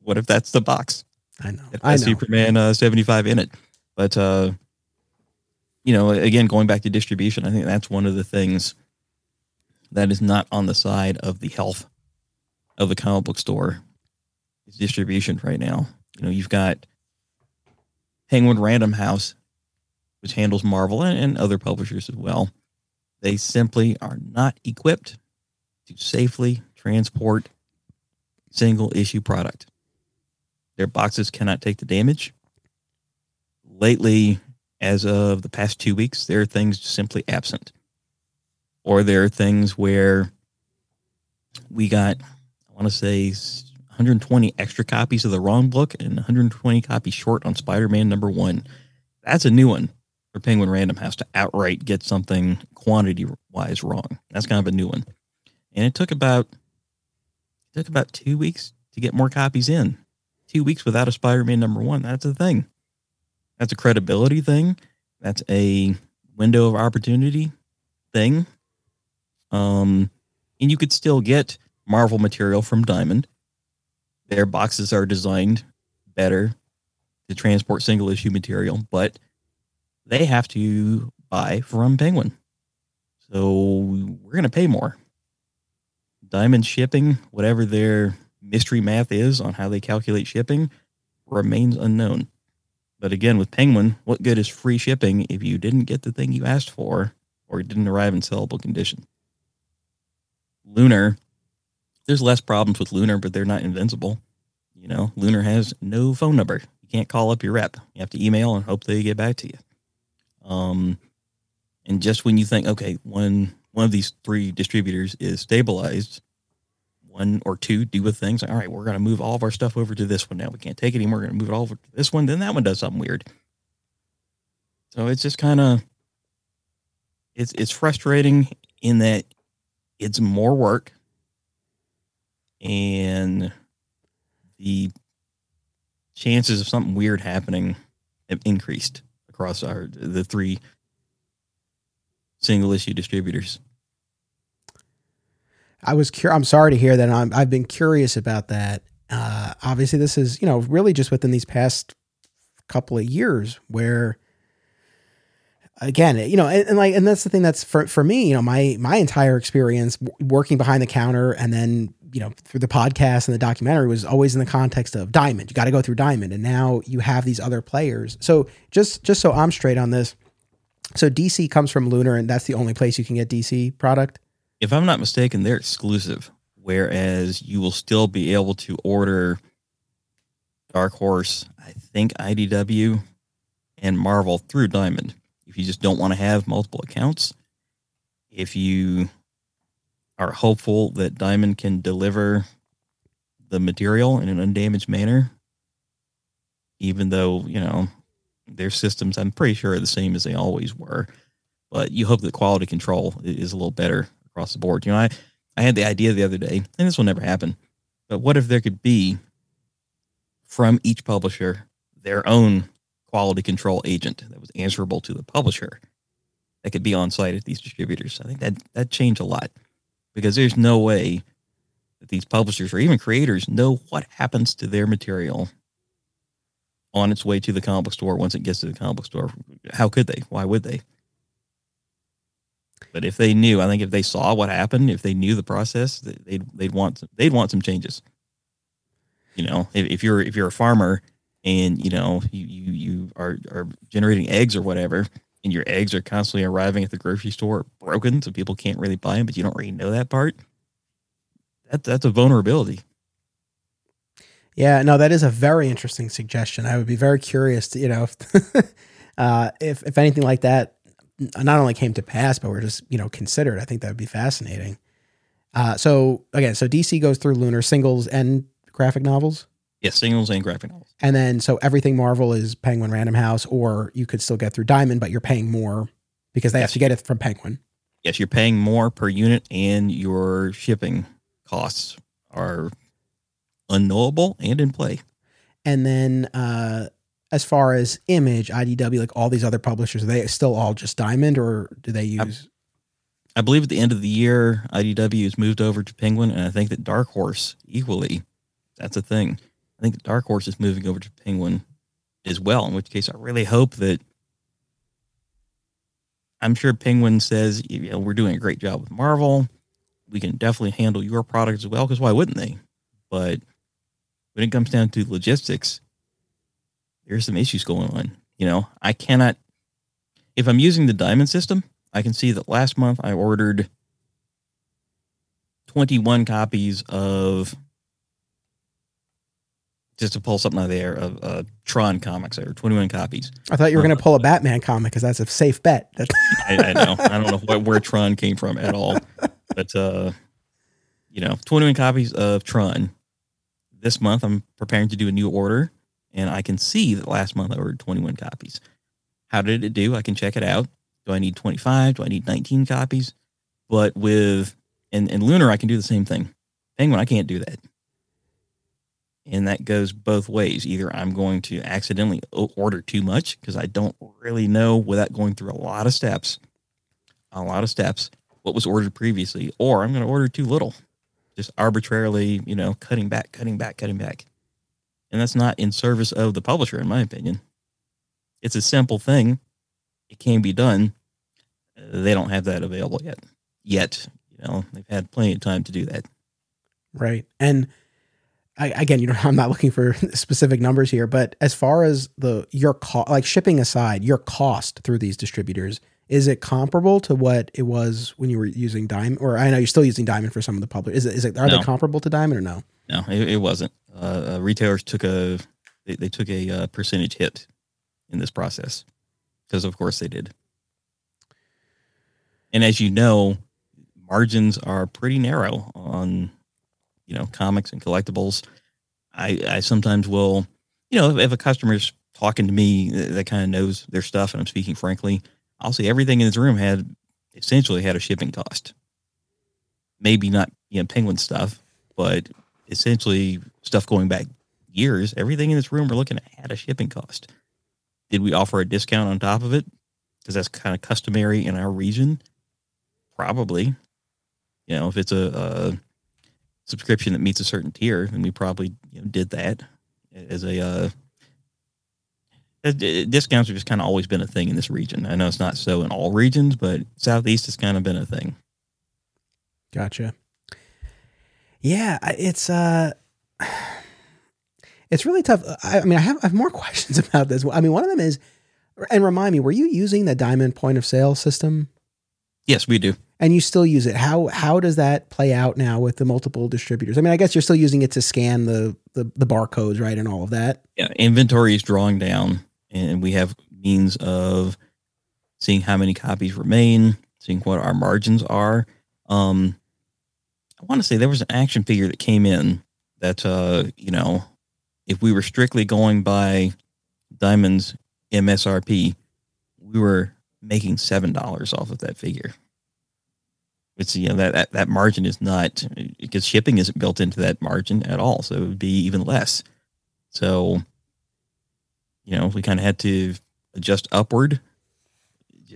B: What if that's the box?
A: I know.
B: It
A: I know.
B: Superman uh, 75 in it. But, uh, you know, again, going back to distribution, I think that's one of the things that is not on the side of the health of the comic book store is distribution right now. You know, you've got Penguin Random House, which handles Marvel and, and other publishers as well. They simply are not equipped to safely transport single issue product. Their boxes cannot take the damage. Lately, as of the past two weeks, there are things simply absent. Or there are things where we got, I want to say, 120 extra copies of the wrong book and 120 copies short on Spider Man number one. That's a new one for Penguin Random House to outright get something quantity wise wrong. That's kind of a new one. And it took about it took about two weeks to get more copies in. Two weeks without a Spider Man number one. That's a thing. That's a credibility thing. That's a window of opportunity thing. Um, and you could still get Marvel material from Diamond. Their boxes are designed better to transport single issue material, but they have to buy from Penguin. So we're going to pay more. Diamond shipping, whatever their mystery math is on how they calculate shipping, remains unknown. But again, with Penguin, what good is free shipping if you didn't get the thing you asked for or it didn't arrive in sellable condition? Lunar, there's less problems with Lunar, but they're not invincible. You know, Lunar has no phone number. You can't call up your rep. You have to email and hope they get back to you. Um, and just when you think, okay, one one of these three distributors is stabilized, one or two do with things. All right, we're going to move all of our stuff over to this one now. We can't take it anymore. We're going to move it all over to this one. Then that one does something weird. So it's just kind of it's it's frustrating in that it's more work and the chances of something weird happening have increased across our the three single issue distributors.
A: I was cur- I'm sorry to hear that. I'm, I've been curious about that. Uh, obviously, this is you know really just within these past couple of years where again you know and, and, like and that's the thing that's for, for me you know my my entire experience working behind the counter and then you know through the podcast and the documentary was always in the context of diamond you got to go through diamond and now you have these other players so just just so i'm straight on this so dc comes from lunar and that's the only place you can get dc product
B: if i'm not mistaken they're exclusive whereas you will still be able to order dark horse i think idw and marvel through diamond if you just don't want to have multiple accounts, if you are hopeful that Diamond can deliver the material in an undamaged manner, even though, you know, their systems, I'm pretty sure, are the same as they always were. But you hope that quality control is a little better across the board. You know, I, I had the idea the other day, and this will never happen, but what if there could be from each publisher their own quality control agent that was answerable to the publisher that could be on site at these distributors. I think that that changed a lot because there's no way that these publishers or even creators know what happens to their material on its way to the comic book store once it gets to the comic book store. How could they? Why would they? But if they knew, I think if they saw what happened, if they knew the process, they'd they'd want they'd want some changes. You know, if, if you're if you're a farmer and you know you you, you are are generating eggs or whatever and your eggs are constantly arriving at the grocery store broken so people can't really buy them but you don't really know that part that that's a vulnerability
A: yeah no that is a very interesting suggestion i would be very curious to you know if uh, if, if anything like that not only came to pass but were just you know considered i think that would be fascinating uh, so again so dc goes through lunar singles and graphic novels
B: Yes, singles and graphic novels.
A: And then so everything Marvel is Penguin Random House, or you could still get through Diamond, but you're paying more because they yes. have to get it from Penguin.
B: Yes, you're paying more per unit, and your shipping costs are unknowable and in play.
A: And then uh, as far as Image, IDW, like all these other publishers, are they still all just Diamond, or do they use?
B: I, I believe at the end of the year, IDW has moved over to Penguin, and I think that Dark Horse equally. That's a thing. I think Dark Horse is moving over to Penguin as well. In which case, I really hope that I'm sure Penguin says, you know, we're doing a great job with Marvel. We can definitely handle your product as well. Because why wouldn't they? But when it comes down to logistics, there's some issues going on. You know, I cannot. If I'm using the diamond system, I can see that last month I ordered 21 copies of just to pull something out of there of uh, Tron comics or 21 copies.
A: I thought you were going to pull a Batman comic because that's a safe bet.
B: I, I, know. I don't know what, where Tron came from at all. But, uh, you know, 21 copies of Tron. This month, I'm preparing to do a new order, and I can see that last month I ordered 21 copies. How did it do? I can check it out. Do I need 25? Do I need 19 copies? But with, and, and Lunar, I can do the same thing. Penguin, I can't do that and that goes both ways. Either I'm going to accidentally order too much because I don't really know without going through a lot of steps, a lot of steps, what was ordered previously, or I'm going to order too little, just arbitrarily, you know, cutting back, cutting back, cutting back. And that's not in service of the publisher, in my opinion. It's a simple thing. It can be done. They don't have that available yet. Yet, you know, they've had plenty of time to do that.
A: Right. And I, again, you know, I'm not looking for specific numbers here, but as far as the your cost, like shipping aside, your cost through these distributors, is it comparable to what it was when you were using Diamond? Or I know you're still using Diamond for some of the public. Is it? Is it? Are no. they comparable to Diamond or no?
B: No, it, it wasn't. Uh, uh, retailers took a they, they took a uh, percentage hit in this process because, of course, they did. And as you know, margins are pretty narrow on you know comics and collectibles. I I sometimes will, you know, if a customer's talking to me that kind of knows their stuff and I'm speaking frankly, I'll say everything in this room had essentially had a shipping cost. Maybe not you know penguin stuff, but essentially stuff going back years. Everything in this room we're looking at had a shipping cost. did we offer a discount on top of it? Because that's kind of customary in our region. Probably. You know, if it's a, a subscription that meets a certain tier, then we probably you know, did that as a uh, discounts have just kind of always been a thing in this region. I know it's not so in all regions, but southeast has kind of been a thing.
A: Gotcha. Yeah, it's uh it's really tough. I, I mean, I have, I have more questions about this. I mean, one of them is, and remind me, were you using the Diamond point of sale system?
B: Yes, we do.
A: And you still use it. How how does that play out now with the multiple distributors? I mean, I guess you're still using it to scan the the, the barcodes, right, and all of that.
B: Yeah, inventory is drawing down, and we have means of seeing how many copies remain, seeing what our margins are. Um, I want to say there was an action figure that came in that uh, you know if we were strictly going by Diamond's MSRP, we were making seven dollars off of that figure. It's you know that, that that margin is not because shipping isn't built into that margin at all, so it would be even less. So, you know, we kind of had to adjust upward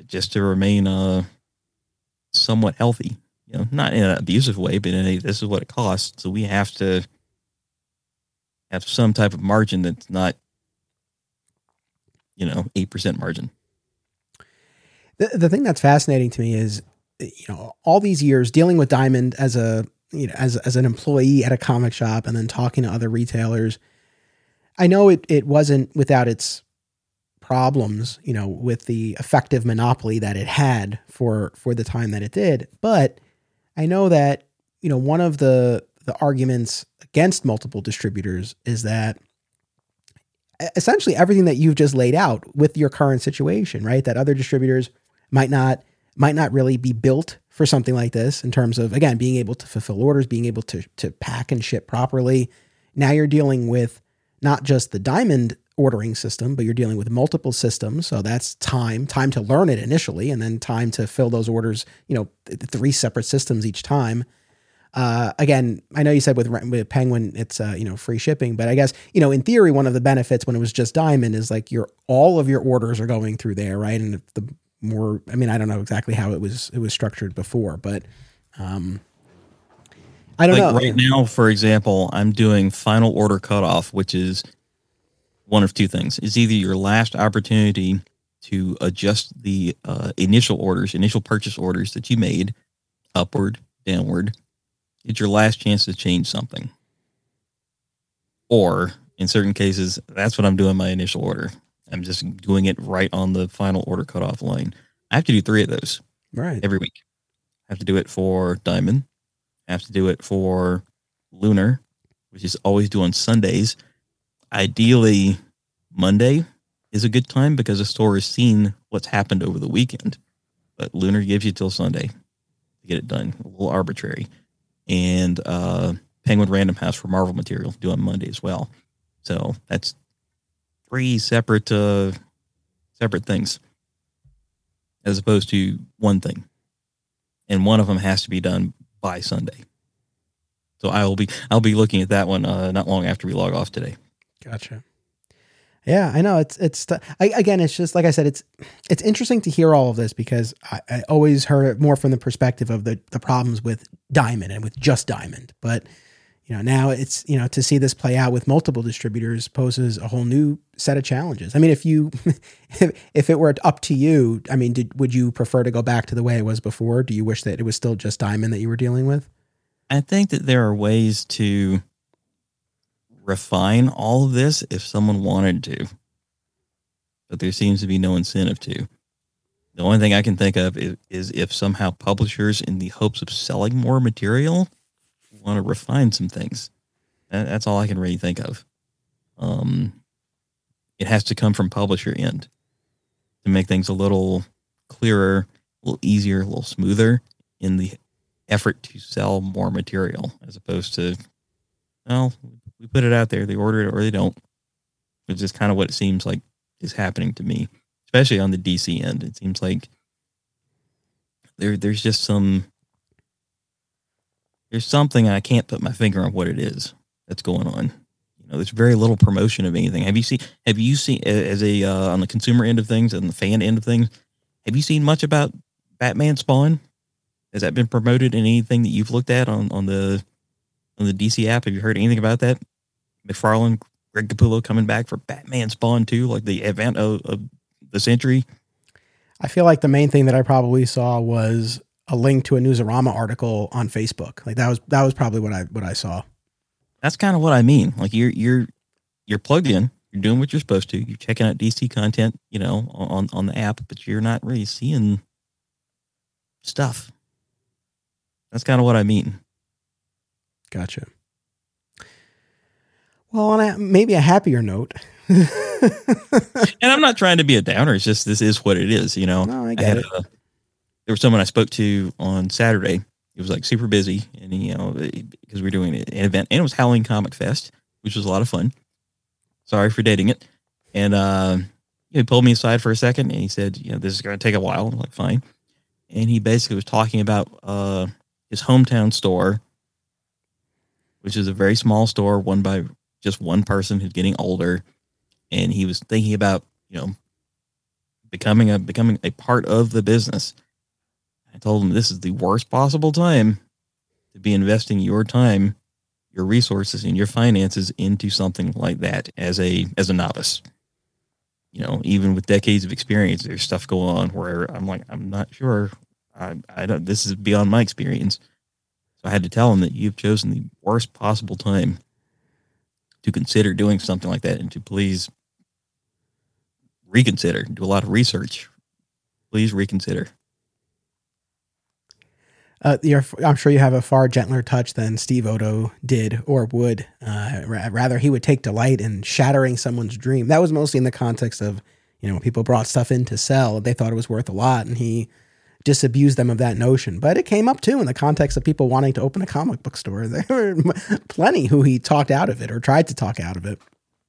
B: just to remain uh somewhat healthy. You know, not in an abusive way, but in a this is what it costs, so we have to have some type of margin that's not, you know, 8% margin.
A: The, the thing that's fascinating to me is, you know, all these years dealing with Diamond as a, you know, as, as an employee at a comic shop and then talking to other retailers. I know it, it wasn't without its problems, you know, with the effective monopoly that it had for, for the time that it did. But I know that, you know, one of the, the arguments against multiple distributors is that essentially everything that you've just laid out with your current situation, right? That other distributors might not might not really be built for something like this in terms of again being able to fulfill orders, being able to to pack and ship properly. Now you're dealing with not just the diamond ordering system, but you're dealing with multiple systems. So that's time, time to learn it initially, and then time to fill those orders, you know, three separate systems each time. Uh, again, I know you said with with Penguin it's uh, you know free shipping, but I guess you know in theory one of the benefits when it was just Diamond is like your all of your orders are going through there, right? And the more, I mean, I don't know exactly how it was it was structured before, but um, I don't like
B: know. Right now, for example, I'm doing final order cutoff, which is one of two things: is either your last opportunity to adjust the uh, initial orders, initial purchase orders that you made upward, downward it's your last chance to change something. Or in certain cases, that's what I'm doing my initial order. I'm just doing it right on the final order cutoff line. I have to do three of those
A: right
B: every week. I have to do it for Diamond. I have to do it for Lunar, which is always due on Sundays. Ideally, Monday is a good time because the store has seen what's happened over the weekend. But Lunar gives you till Sunday to get it done. A little arbitrary and uh, Penguin Random House for Marvel material due on Monday as well. So that's three separate uh, separate things as opposed to one thing, and one of them has to be done by Sunday. So I will be I'll be looking at that one uh, not long after we log off today.
A: Gotcha. Yeah, I know it's it's I, again. It's just like I said. It's it's interesting to hear all of this because I, I always heard it more from the perspective of the the problems with Diamond and with just Diamond. But you know now it's you know to see this play out with multiple distributors poses a whole new set of challenges. I mean, if you if, if it were up to you, I mean, did, would you prefer to go back to the way it was before? Do you wish that it was still just Diamond that you were dealing with?
B: I think that there are ways to refine all of this if someone wanted to, but there seems to be no incentive to. The only thing I can think of is, is if somehow publishers, in the hopes of selling more material, want to refine some things. That's all I can really think of. Um, it has to come from publisher end to make things a little clearer, a little easier, a little smoother in the effort to sell more material, as opposed to, well, we put it out there, they order it or they don't. Which is kind of what it seems like is happening to me, especially on the DC end. It seems like there there's just some there's something I can't put my finger on what it is that's going on. You know, there's very little promotion of anything. Have you seen? Have you seen as a uh, on the consumer end of things and the fan end of things? Have you seen much about Batman Spawn? Has that been promoted in anything that you've looked at on on the on the DC app? Have you heard anything about that? McFarlane, Greg Capullo coming back for Batman Spawn 2, like the event of, of the century.
A: I feel like the main thing that I probably saw was a link to a Newsarama article on Facebook. Like that was that was probably what I what I saw.
B: That's kind of what I mean. Like you're you're you're plugged in, you're doing what you're supposed to, you're checking out DC content, you know, on on the app, but you're not really seeing stuff. That's kind of what I mean.
A: Gotcha. Well, on a, maybe a happier note. and
B: I'm not trying to be a downer. It's just this is what it is, you know.
A: No, I get I it. A,
B: there was someone I spoke to on Saturday. It was like super busy, and you know, because we are doing an event, and it was Halloween Comic Fest, which was a lot of fun. Sorry for dating it. And uh, he pulled me aside for a second, and he said, "You know, this is going to take a while." I'm like, "Fine." And he basically was talking about uh, his hometown store, which is a very small store, run by just one person who's getting older, and he was thinking about you know becoming a becoming a part of the business. I told him this is the worst possible time to be investing your time, your resources, and your finances into something like that as a as a novice. You know, even with decades of experience, there's stuff going on where I'm like, I'm not sure. I, I don't. This is beyond my experience. So I had to tell him that you've chosen the worst possible time to consider doing something like that and to please reconsider, do a lot of research. Please reconsider.
A: Uh, I'm sure you have a far gentler touch than Steve Odo did or would. Uh, rather, he would take delight in shattering someone's dream. That was mostly in the context of, you know, people brought stuff in to sell. They thought it was worth a lot, and he disabused them of that notion. But it came up too in the context of people wanting to open a comic book store. There were plenty who he talked out of it or tried to talk out of it.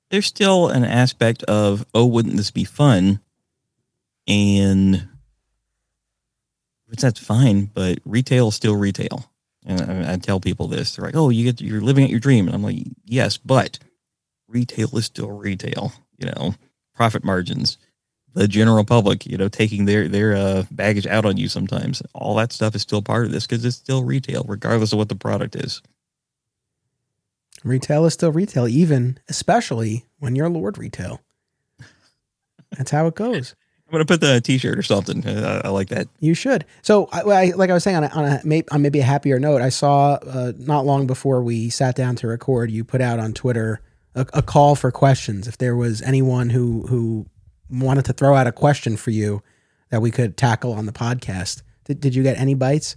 B: There's still an aspect of, oh, wouldn't this be fun? And which that's fine, but retail is still retail. And I, I tell people this: they're like, "Oh, you get you're living out your dream," and I'm like, "Yes, but retail is still retail. You know, profit margins, the general public, you know, taking their their uh, baggage out on you sometimes. All that stuff is still part of this because it's still retail, regardless of what the product is.
A: Retail is still retail, even especially when you're Lord Retail. That's how it goes.
B: I'm gonna put the T-shirt or something. I, I like that.
A: You should. So, I, I, like I was saying, on a, on a, maybe, on maybe a happier note, I saw uh, not long before we sat down to record, you put out on Twitter a, a call for questions. If there was anyone who who wanted to throw out a question for you that we could tackle on the podcast. Did, did you get any bites?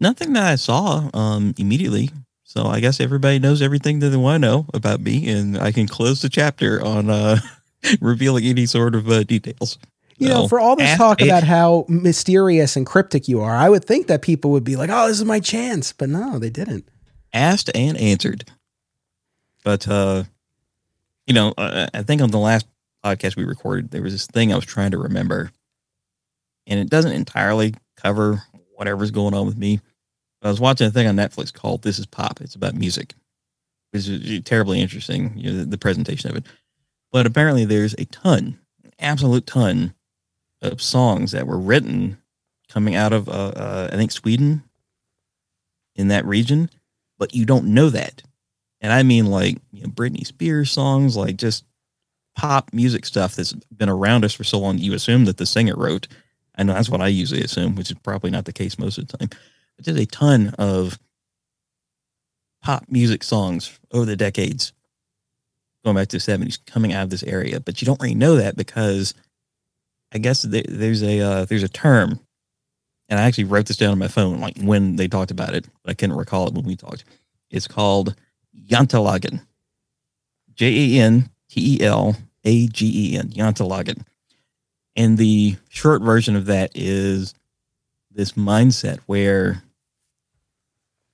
B: Nothing that I saw um, immediately. So I guess everybody knows everything that they want to know about me, and I can close the chapter on uh, revealing any sort of uh, details.
A: You know, for all this talk about how mysterious and cryptic you are, I would think that people would be like, "Oh, this is my chance," but no, they didn't.
B: Asked and answered. But uh, you know, I think on the last podcast we recorded, there was this thing I was trying to remember, and it doesn't entirely cover whatever's going on with me. I was watching a thing on Netflix called "This Is Pop." It's about music, which is terribly interesting. You know, the, the presentation of it. But apparently, there's a ton, absolute ton, of songs that were written coming out of uh, uh, I think Sweden in that region, but you don't know that. And I mean like you know, Britney Spears songs, like just pop music stuff that's been around us for so long, you assume that the singer wrote. And that's what I usually assume, which is probably not the case most of the time. But there's a ton of pop music songs over the decades, going back to the 70s, coming out of this area. But you don't really know that because I guess there's a uh, there's a term, and I actually wrote this down on my phone, like when they talked about it. But I couldn't recall it when we talked. It's called Jantelagen. J A N T E L A G E N, Jantelagen. And the short version of that is this mindset where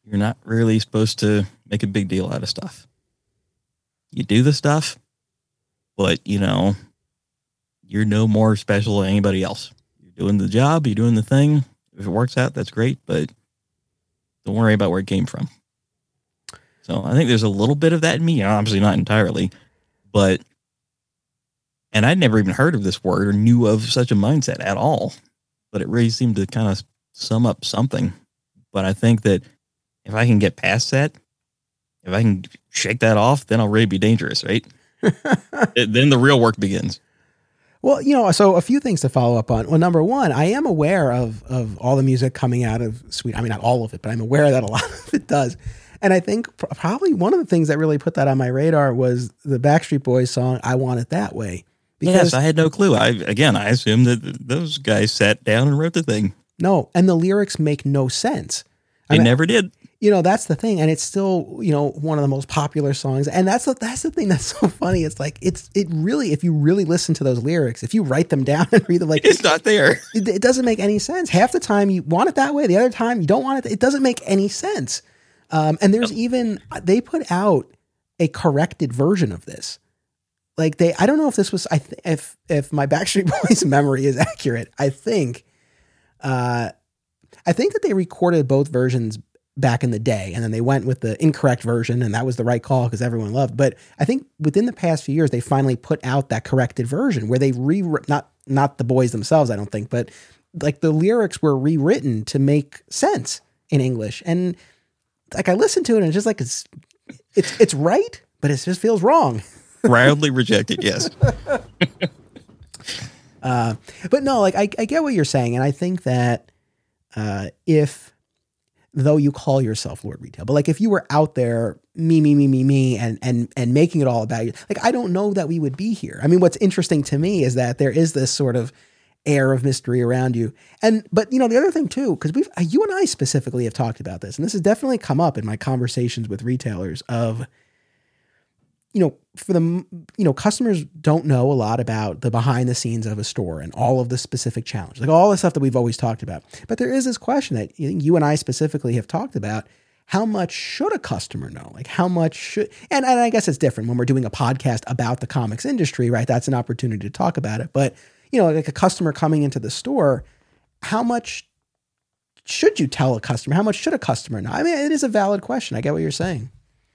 B: you're not really supposed to make a big deal out of stuff. You do the stuff, but you know, you're no more special than anybody else. You're doing the job, you're doing the thing. If it works out, that's great, but don't worry about where it came from. So I think there's a little bit of that in me. Obviously not entirely, but and I'd never even heard of this word or knew of such a mindset at all. But it really seemed to kind of sum up something. But I think that if I can get past that, if I can shake that off, then I'll really be dangerous, right? it, then the real work begins.
A: Well, you know, so a few things to follow up on. Well, number one, I am aware of of all the music coming out of Sweden. I mean, not all of it, but I'm aware that a lot of it does. And I think probably one of the things that really put that on my radar was the Backstreet Boys song "I Want It That Way."
B: Because yes, I had no clue. I again, I assumed that those guys sat down and wrote the thing.
A: No, and the lyrics make no sense.
B: They I mean, never did
A: you know that's the thing and it's still you know one of the most popular songs and that's the, that's the thing that's so funny it's like it's it really if you really listen to those lyrics if you write them down and read them like
B: it's not there.
A: it, it doesn't make any sense. Half the time you want it that way the other time you don't want it it doesn't make any sense. Um, and there's even they put out a corrected version of this. Like they i don't know if this was i th- if if my backstreet boys memory is accurate i think uh I think that they recorded both versions back in the day and then they went with the incorrect version and that was the right call because everyone loved. But i think within the past few years they finally put out that corrected version where they re not not the boys themselves i don't think but like the lyrics were rewritten to make sense in english. And like i listened to it and it's just like it's it's it's right but it just feels wrong.
B: Roundly rejected yes.
A: Uh, but no like I, I get what you're saying and i think that uh, if though you call yourself Lord Retail. But like if you were out there, me, me, me, me, me, and and and making it all about you, like I don't know that we would be here. I mean, what's interesting to me is that there is this sort of air of mystery around you. And but you know the other thing too, because we've you and I specifically have talked about this, and this has definitely come up in my conversations with retailers of you know, for the you know, customers don't know a lot about the behind the scenes of a store and all of the specific challenges, like all the stuff that we've always talked about. But there is this question that you and I specifically have talked about: how much should a customer know? Like how much should? And, and I guess it's different when we're doing a podcast about the comics industry, right? That's an opportunity to talk about it. But you know, like a customer coming into the store, how much should you tell a customer? How much should a customer know? I mean, it is a valid question. I get what you're saying.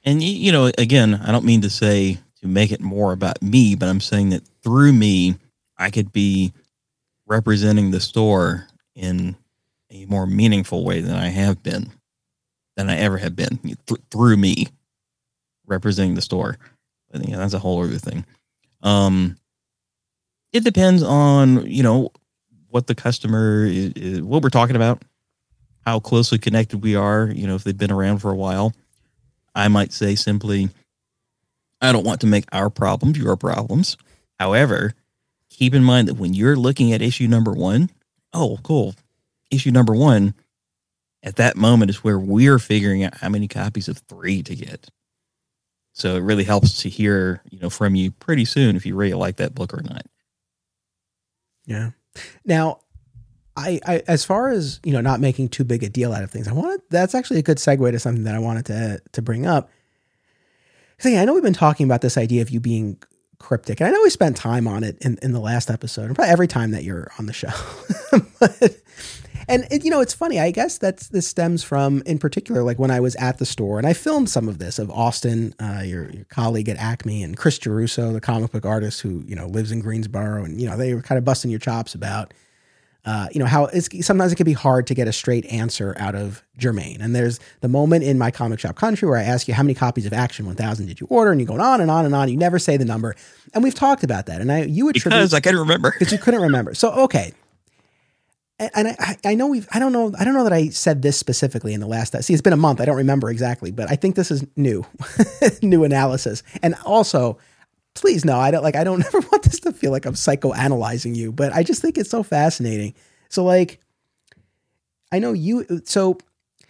B: And you know, again, I don't mean to say to make it more about me, but I'm saying that through me, I could be representing the store in a more meaningful way than I have been, than I ever have been th- through me representing the store. But yeah, that's a whole other thing. Um, it depends on you know what the customer is, is, what we're talking about, how closely connected we are. You know, if they've been around for a while. I might say simply, I don't want to make our problems your problems. However, keep in mind that when you're looking at issue number one, oh, cool. Issue number one, at that moment is where we're figuring out how many copies of three to get. So it really helps to hear, you know, from you pretty soon if you really like that book or not.
A: Yeah. Now, I, I, as far as you know, not making too big a deal out of things, I wanted that's actually a good segue to something that I wanted to to bring up. Yeah, I know we've been talking about this idea of you being cryptic, and I know we spent time on it in, in the last episode, and probably every time that you're on the show. but, and it, you know, it's funny. I guess that's this stems from, in particular, like when I was at the store and I filmed some of this of Austin, uh, your your colleague at Acme, and Chris Giarrusso, the comic book artist who you know lives in Greensboro, and you know they were kind of busting your chops about uh, you know how it's, sometimes it can be hard to get a straight answer out of Germain. And there's the moment in my comic shop country where I ask you how many copies of Action 1000 did you order, and you go on and on and on. You never say the number, and we've talked about that. And I you attribute
B: because I couldn't remember
A: because you couldn't remember. So okay, and I, I know we've I don't know I don't know that I said this specifically in the last see it's been a month I don't remember exactly but I think this is new new analysis and also please no, I don't like I don't ever want this to feel like I'm psychoanalyzing you, but I just think it's so fascinating. So like I know you so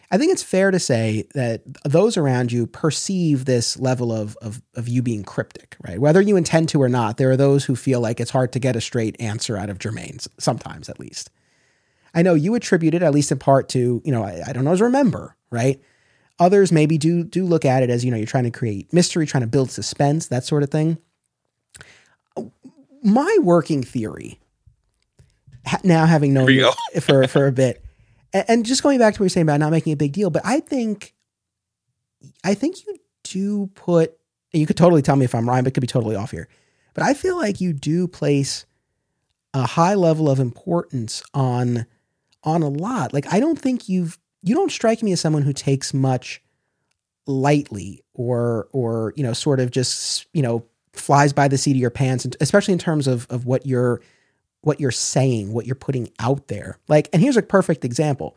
A: I think it's fair to say that those around you perceive this level of, of, of you being cryptic, right? Whether you intend to or not, there are those who feel like it's hard to get a straight answer out of Germain, sometimes at least. I know you attribute it, at least in part, to, you know, I, I don't always remember, right? Others maybe do do look at it as, you know, you're trying to create mystery, trying to build suspense, that sort of thing my working theory, now having known you for for a bit, and just going back to what you're saying about not making a big deal, but I think, I think you do put. You could totally tell me if I'm right, but could be totally off here. But I feel like you do place a high level of importance on on a lot. Like I don't think you've you don't strike me as someone who takes much lightly or or you know sort of just you know flies by the seat of your pants and especially in terms of of what you're what you're saying what you're putting out there. Like and here's a perfect example.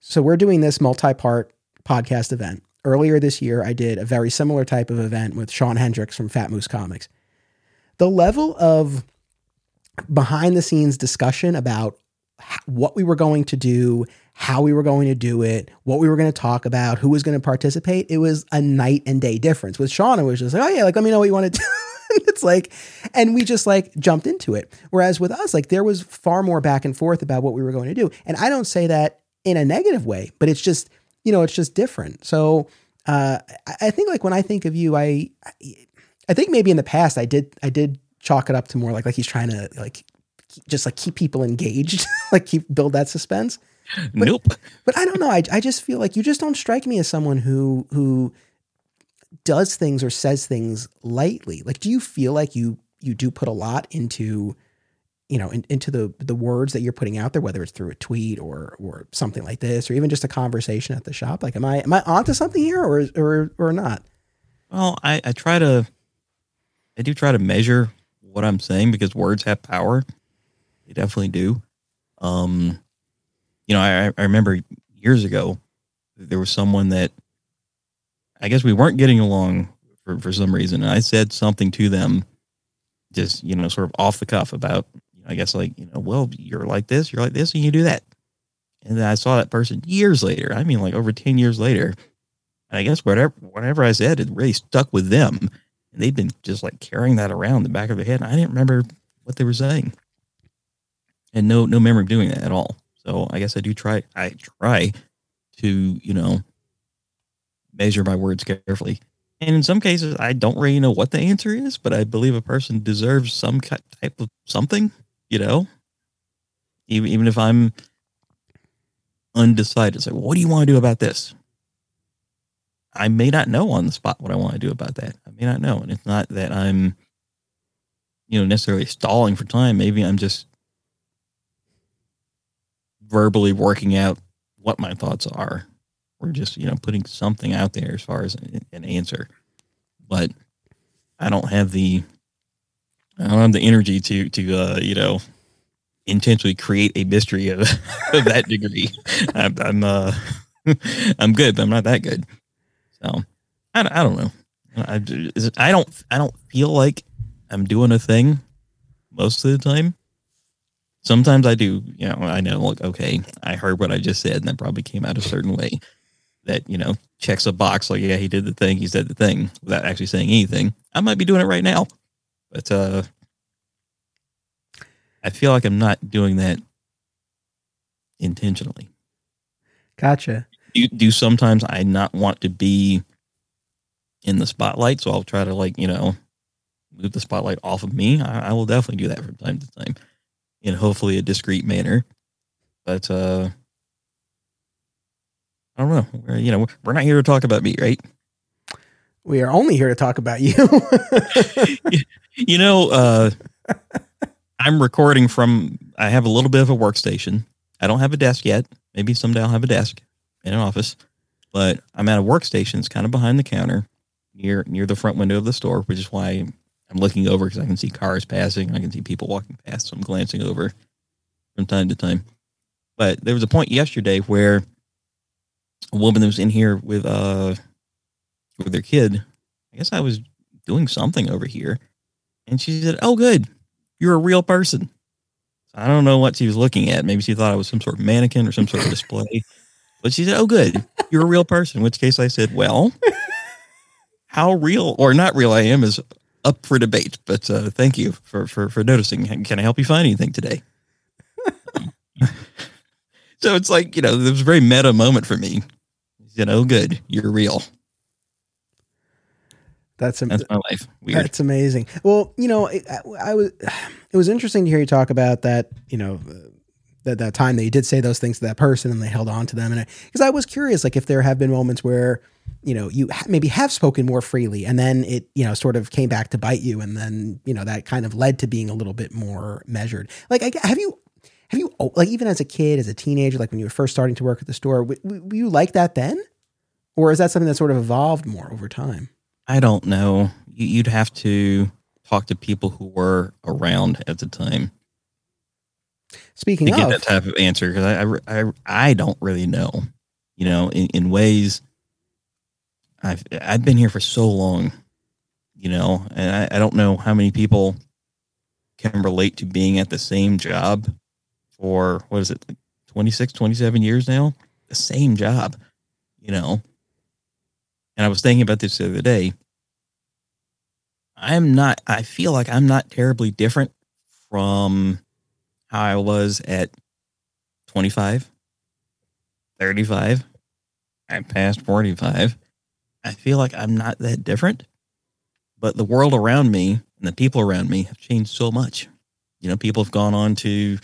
A: So we're doing this multi-part podcast event. Earlier this year i did a very similar type of event with sean hendricks from fat moose comics. The level of behind the scenes discussion about what we were going to do how we were going to do it, what we were going to talk about, who was going to participate. It was a night and day difference. With Sean, it was just like, oh yeah, like let me know what you want to do. it's like, and we just like jumped into it. Whereas with us, like there was far more back and forth about what we were going to do. And I don't say that in a negative way, but it's just, you know, it's just different. So uh, I think like when I think of you, I, I think maybe in the past I did, I did chalk it up to more like, like he's trying to like, just like keep people engaged, like keep build that suspense.
B: But, nope.
A: But I don't know. I, I just feel like you just don't strike me as someone who who does things or says things lightly. Like, do you feel like you you do put a lot into you know in, into the the words that you're putting out there, whether it's through a tweet or or something like this, or even just a conversation at the shop? Like, am I am I onto something here, or or or not?
B: Well, I, I try to I do try to measure what I'm saying because words have power. They definitely do. Um, you know, I, I remember years ago there was someone that I guess we weren't getting along for, for some reason. And I said something to them, just, you know, sort of off the cuff about, I guess, like, you know, well, you're like this, you're like this, and you do that. And then I saw that person years later. I mean, like over 10 years later. And I guess whatever, whatever I said, it really stuck with them. And they'd been just like carrying that around the back of their head. And I didn't remember what they were saying. And no, no memory of doing that at all. So I guess I do try. I try to you know measure my words carefully. And in some cases, I don't really know what the answer is, but I believe a person deserves some type of something. You know, even even if I'm undecided, it's like, what do you want to do about this? I may not know on the spot what I want to do about that. I may not know, and it's not that I'm, you know, necessarily stalling for time. Maybe I'm just verbally working out what my thoughts are or just you know putting something out there as far as an answer. But i don't have the i don't have the energy to to uh you know intentionally create a mystery of, of that degree. I'm i'm uh i'm good but i'm not that good. So i, I don't know. I, I don't i don't feel like i'm doing a thing most of the time sometimes I do, you know, I know, like, okay, I heard what I just said, and that probably came out a certain way that, you know, checks a box like, yeah, he did the thing, he said the thing without actually saying anything. I might be doing it right now, but uh, I feel like I'm not doing that intentionally.
A: Gotcha.
B: Do, do sometimes I not want to be in the spotlight, so I'll try to like, you know, move the spotlight off of me. I, I will definitely do that from time to time in hopefully a discreet manner. But uh, I don't know. We're, you know, we're not here to talk about me, right?
A: We are only here to talk about you.
B: you know, uh, I'm recording from. I have a little bit of a workstation. I don't have a desk yet. Maybe someday I'll have a desk in an office, but I'm at a workstation. It's kind of behind the counter, near near the front window of the store, which is why I'm looking over because I can see cars passing. I can see people walking past. So I'm glancing over from time to time. But there was a point yesterday where a woman that was in here with uh with their kid. I guess I was doing something over here, and she said, "Oh, good, you're a real person." So I don't know what she was looking at. Maybe she thought I was some sort of mannequin or some sort of display. But she said, "Oh, good, you're a real person." In which case, I said, "Well." How real or not real I am is up for debate. But uh, thank you for, for for noticing. Can I help you find anything today? so it's like you know, it was a very meta moment for me. You know, good, you're real.
A: That's
B: that's my life. Weird.
A: That's amazing. Well, you know, I, I was. It was interesting to hear you talk about that. You know, that that time that you did say those things to that person and they held on to them, and because I, I was curious, like if there have been moments where you know you ha- maybe have spoken more freely and then it you know sort of came back to bite you and then you know that kind of led to being a little bit more measured. Like I, have you have you oh, like even as a kid as a teenager like when you were first starting to work at the store were, were you like that then? Or is that something that sort of evolved more over time?
B: I don't know. You'd have to talk to people who were around at the time
A: speaking
B: to
A: of
B: get that type of answer because I, I, I i don't really know you know in, in ways I've I've been here for so long, you know, and I, I don't know how many people can relate to being at the same job for what is it, like 26, 27 years now? The same job, you know. And I was thinking about this the other day. I'm not, I feel like I'm not terribly different from how I was at 25, 35. I'm past 45 I feel like I'm not that different, but the world around me and the people around me have changed so much. You know, people have gone on to, you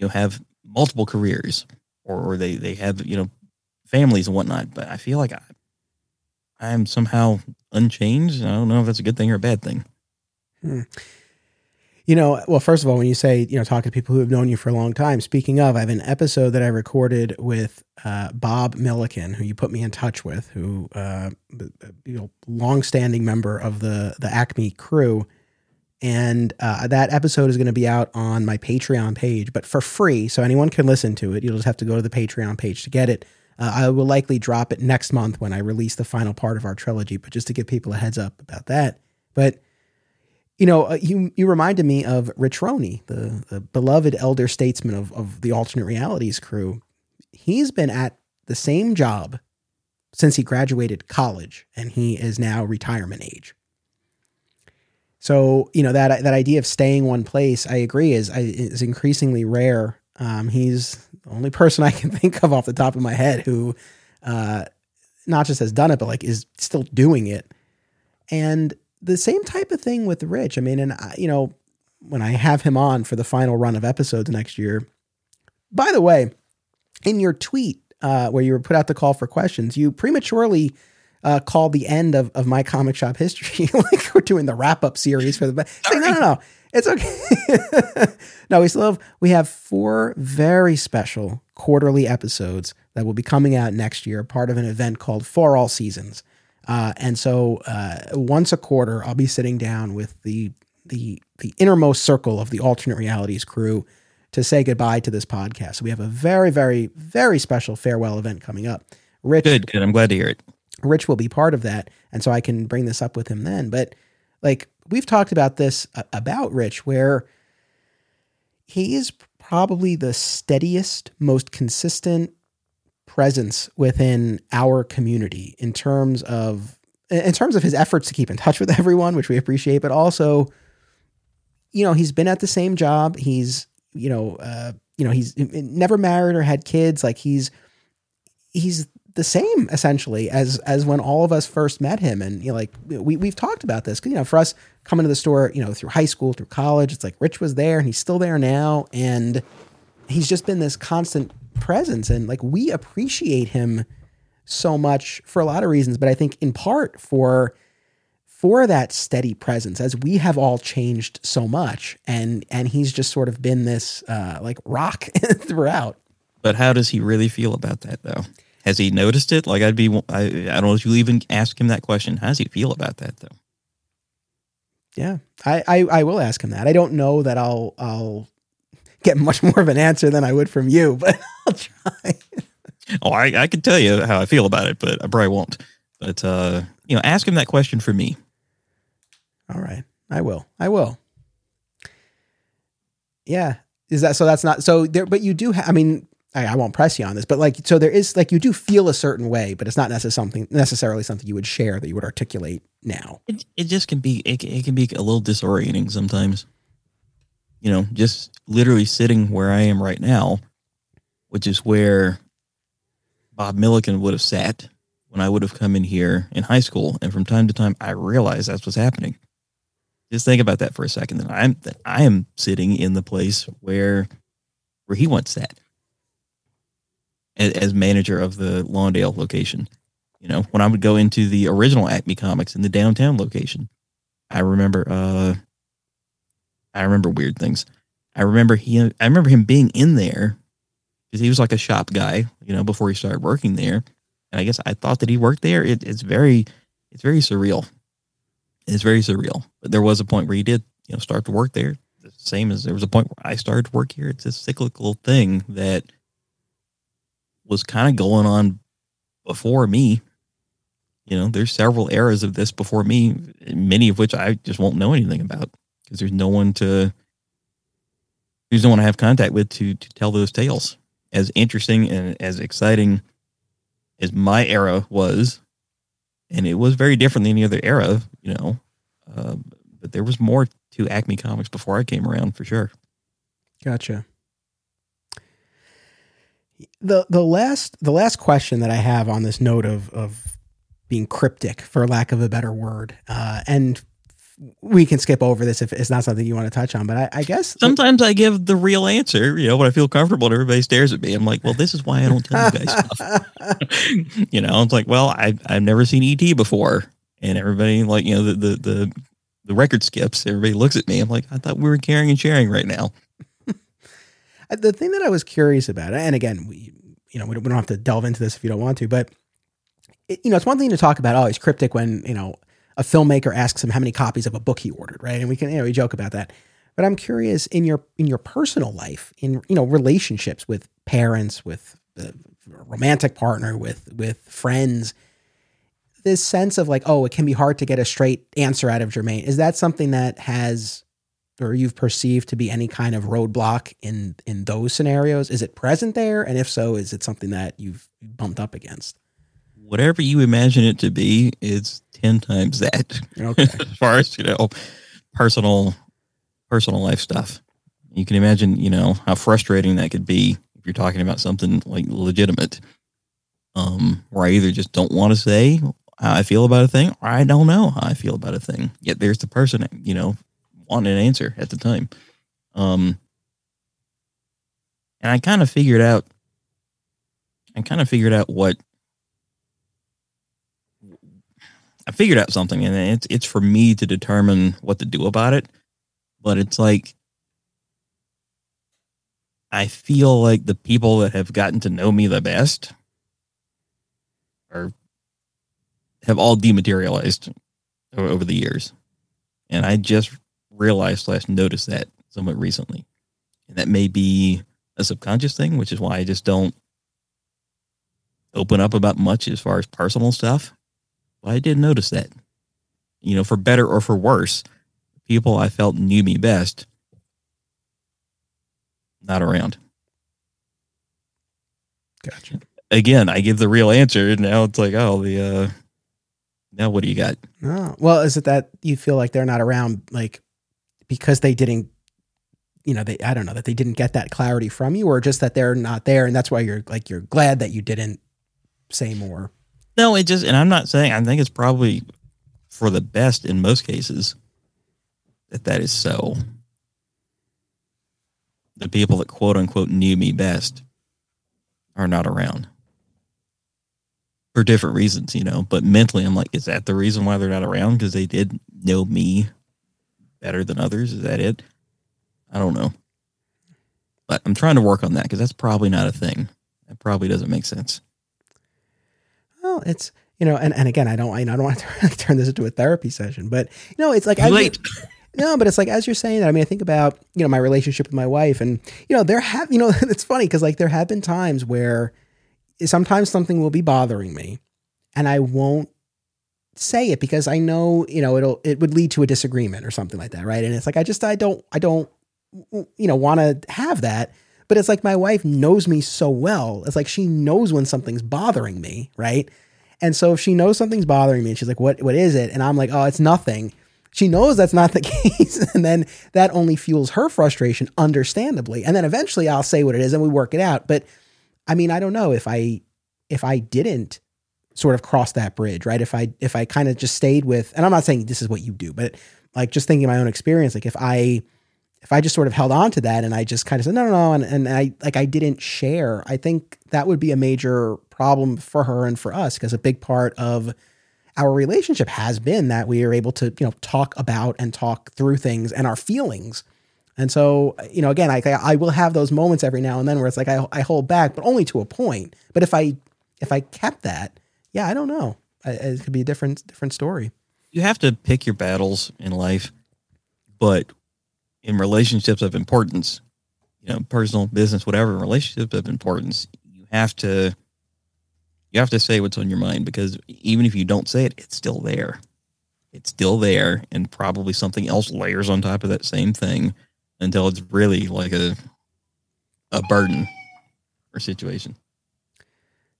B: know, have multiple careers or, or they, they have, you know, families and whatnot. But I feel like I, I'm somehow unchanged. I don't know if that's a good thing or a bad thing.
A: Hmm. You know, well, first of all, when you say, you know, talk to people who have known you for a long time, speaking of, I have an episode that I recorded with uh, Bob Milliken, who you put me in touch with, who, uh, you know, longstanding member of the, the Acme crew. And uh, that episode is going to be out on my Patreon page, but for free. So anyone can listen to it. You'll just have to go to the Patreon page to get it. Uh, I will likely drop it next month when I release the final part of our trilogy, but just to give people a heads up about that. But you know, uh, you you reminded me of Rich Roney, the, the beloved elder statesman of, of the alternate realities crew. He's been at the same job since he graduated college, and he is now retirement age. So you know that that idea of staying one place, I agree, is is increasingly rare. Um, he's the only person I can think of off the top of my head who, uh, not just has done it, but like is still doing it. And the same type of thing with Rich. I mean, and I, you know, when I have him on for the final run of episodes next year. By the way, in your tweet uh, where you put out the call for questions, you prematurely uh, called the end of, of my comic shop history. like we're doing the wrap up series for the. Say, no, no, no. It's okay. no, we still have we have four very special quarterly episodes that will be coming out next year, part of an event called For All Seasons. Uh, and so uh, once a quarter, I'll be sitting down with the the the innermost circle of the alternate realities crew to say goodbye to this podcast. So we have a very, very, very special farewell event coming up. Rich,
B: good, good. I'm glad to hear it.
A: Rich will be part of that, and so I can bring this up with him then. But like we've talked about this uh, about Rich, where he is probably the steadiest, most consistent, presence within our community in terms of in terms of his efforts to keep in touch with everyone, which we appreciate, but also, you know, he's been at the same job. He's, you know, uh, you know, he's never married or had kids. Like he's he's the same essentially as as when all of us first met him. And you know, like we we've talked about this. You know, for us coming to the store, you know, through high school, through college, it's like Rich was there and he's still there now, and he's just been this constant presence and like we appreciate him so much for a lot of reasons but i think in part for for that steady presence as we have all changed so much and and he's just sort of been this uh like rock throughout.
B: But how does he really feel about that though? Has he noticed it? Like i'd be i, I don't know if you even ask him that question. How does he feel about that though?
A: Yeah. I, I i will ask him that. I don't know that i'll i'll get much more of an answer than I would from you, but I'll try.
B: oh, I, I can tell you how I feel about it, but I probably won't. But uh, you know, ask him that question for me.
A: All right, I will. I will. Yeah, is that so? That's not so there, but you do. Ha- I mean, I, I, won't press you on this, but like, so there is like you do feel a certain way, but it's not necessarily something necessarily something you would share that you would articulate now.
B: It it just can be it, it can be a little disorienting sometimes you know, just literally sitting where I am right now, which is where Bob Milliken would have sat when I would have come in here in high school. And from time to time, I realize that's what's happening. Just think about that for a second. That I'm that I am sitting in the place where where he once sat as, as manager of the Lawndale location. You know, when I would go into the original Acme Comics in the downtown location, I remember. uh I remember weird things. I remember he. I remember him being in there because he was like a shop guy, you know, before he started working there. And I guess I thought that he worked there. It, it's very, it's very surreal. It's very surreal. But there was a point where he did, you know, start to work there. The same as there was a point where I started to work here. It's a cyclical thing that was kind of going on before me. You know, there's several eras of this before me, many of which I just won't know anything about because there's no one to there's no one to have contact with to to tell those tales. As interesting and as exciting as my era was, and it was very different than any other era, you know. Uh, but there was more to Acme Comics before I came around for sure.
A: Gotcha. The the last the last question that I have on this note of of being cryptic, for lack of a better word, uh, and we can skip over this if it's not something you want to touch on. But I, I guess
B: sometimes I give the real answer. You know, when I feel comfortable and everybody stares at me, I'm like, "Well, this is why I don't tell you guys stuff." you know, it's like, "Well, I I've never seen ET before," and everybody like, you know, the the the, the record skips. Everybody looks at me. I'm like, "I thought we were caring and sharing right now."
A: the thing that I was curious about, and again, we you know we don't, we don't have to delve into this if you don't want to, but it, you know, it's one thing to talk about. Oh, he's cryptic when you know a filmmaker asks him how many copies of a book he ordered, right? And we can you know we joke about that. But I'm curious in your in your personal life, in you know relationships with parents, with a romantic partner, with with friends, this sense of like, oh, it can be hard to get a straight answer out of Jermaine. Is that something that has or you've perceived to be any kind of roadblock in in those scenarios? Is it present there? And if so, is it something that you've bumped up against?
B: Whatever you imagine it to be, it's ten times that. Okay. as far as you know, personal personal life stuff. You can imagine, you know, how frustrating that could be if you're talking about something like legitimate. Um, where I either just don't want to say how I feel about a thing, or I don't know how I feel about a thing. Yet there's the person, you know, wanting an answer at the time. Um, and I kind of figured out, I kind of figured out what I figured out something, and it's it's for me to determine what to do about it. But it's like I feel like the people that have gotten to know me the best are have all dematerialized over the years, and I just realized slash noticed that somewhat recently, and that may be a subconscious thing, which is why I just don't open up about much as far as personal stuff I did notice that. You know, for better or for worse, people I felt knew me best, not around.
A: Gotcha.
B: Again, I give the real answer, now it's like, oh, the uh now what do you got?
A: Oh, well, is it that you feel like they're not around, like because they didn't, you know, they I don't know that they didn't get that clarity from you, or just that they're not there, and that's why you're like you're glad that you didn't say more.
B: No, it just, and I'm not saying, I think it's probably for the best in most cases that that is so. The people that quote unquote knew me best are not around for different reasons, you know. But mentally, I'm like, is that the reason why they're not around? Because they did know me better than others? Is that it? I don't know. But I'm trying to work on that because that's probably not a thing. That probably doesn't make sense
A: well, it's you know, and, and again, I don't, I don't want to turn this into a therapy session, but you know, it's like
B: I late.
A: No, but it's like as you're saying that. I mean, I think about you know my relationship with my wife, and you know there have you know it's funny because like there have been times where sometimes something will be bothering me, and I won't say it because I know you know it'll it would lead to a disagreement or something like that, right? And it's like I just I don't I don't you know want to have that. But it's like my wife knows me so well. It's like she knows when something's bothering me, right? And so if she knows something's bothering me and she's like, "What what is it?" and I'm like, "Oh, it's nothing." She knows that's not the case, and then that only fuels her frustration understandably. And then eventually I'll say what it is and we work it out. But I mean, I don't know if I if I didn't sort of cross that bridge, right? If I if I kind of just stayed with and I'm not saying this is what you do, but like just thinking my own experience, like if I if I just sort of held on to that and I just kind of said, no, no, no, and, and I like I didn't share, I think that would be a major problem for her and for us because a big part of our relationship has been that we are able to, you know, talk about and talk through things and our feelings. And so, you know, again, I, I will have those moments every now and then where it's like I, I hold back, but only to a point. But if I if I kept that, yeah, I don't know, it could be a different different story.
B: You have to pick your battles in life, but in relationships of importance, you know, personal, business, whatever, relationships of importance, you have to you have to say what's on your mind because even if you don't say it, it's still there. It's still there, and probably something else layers on top of that same thing until it's really like a a burden or situation.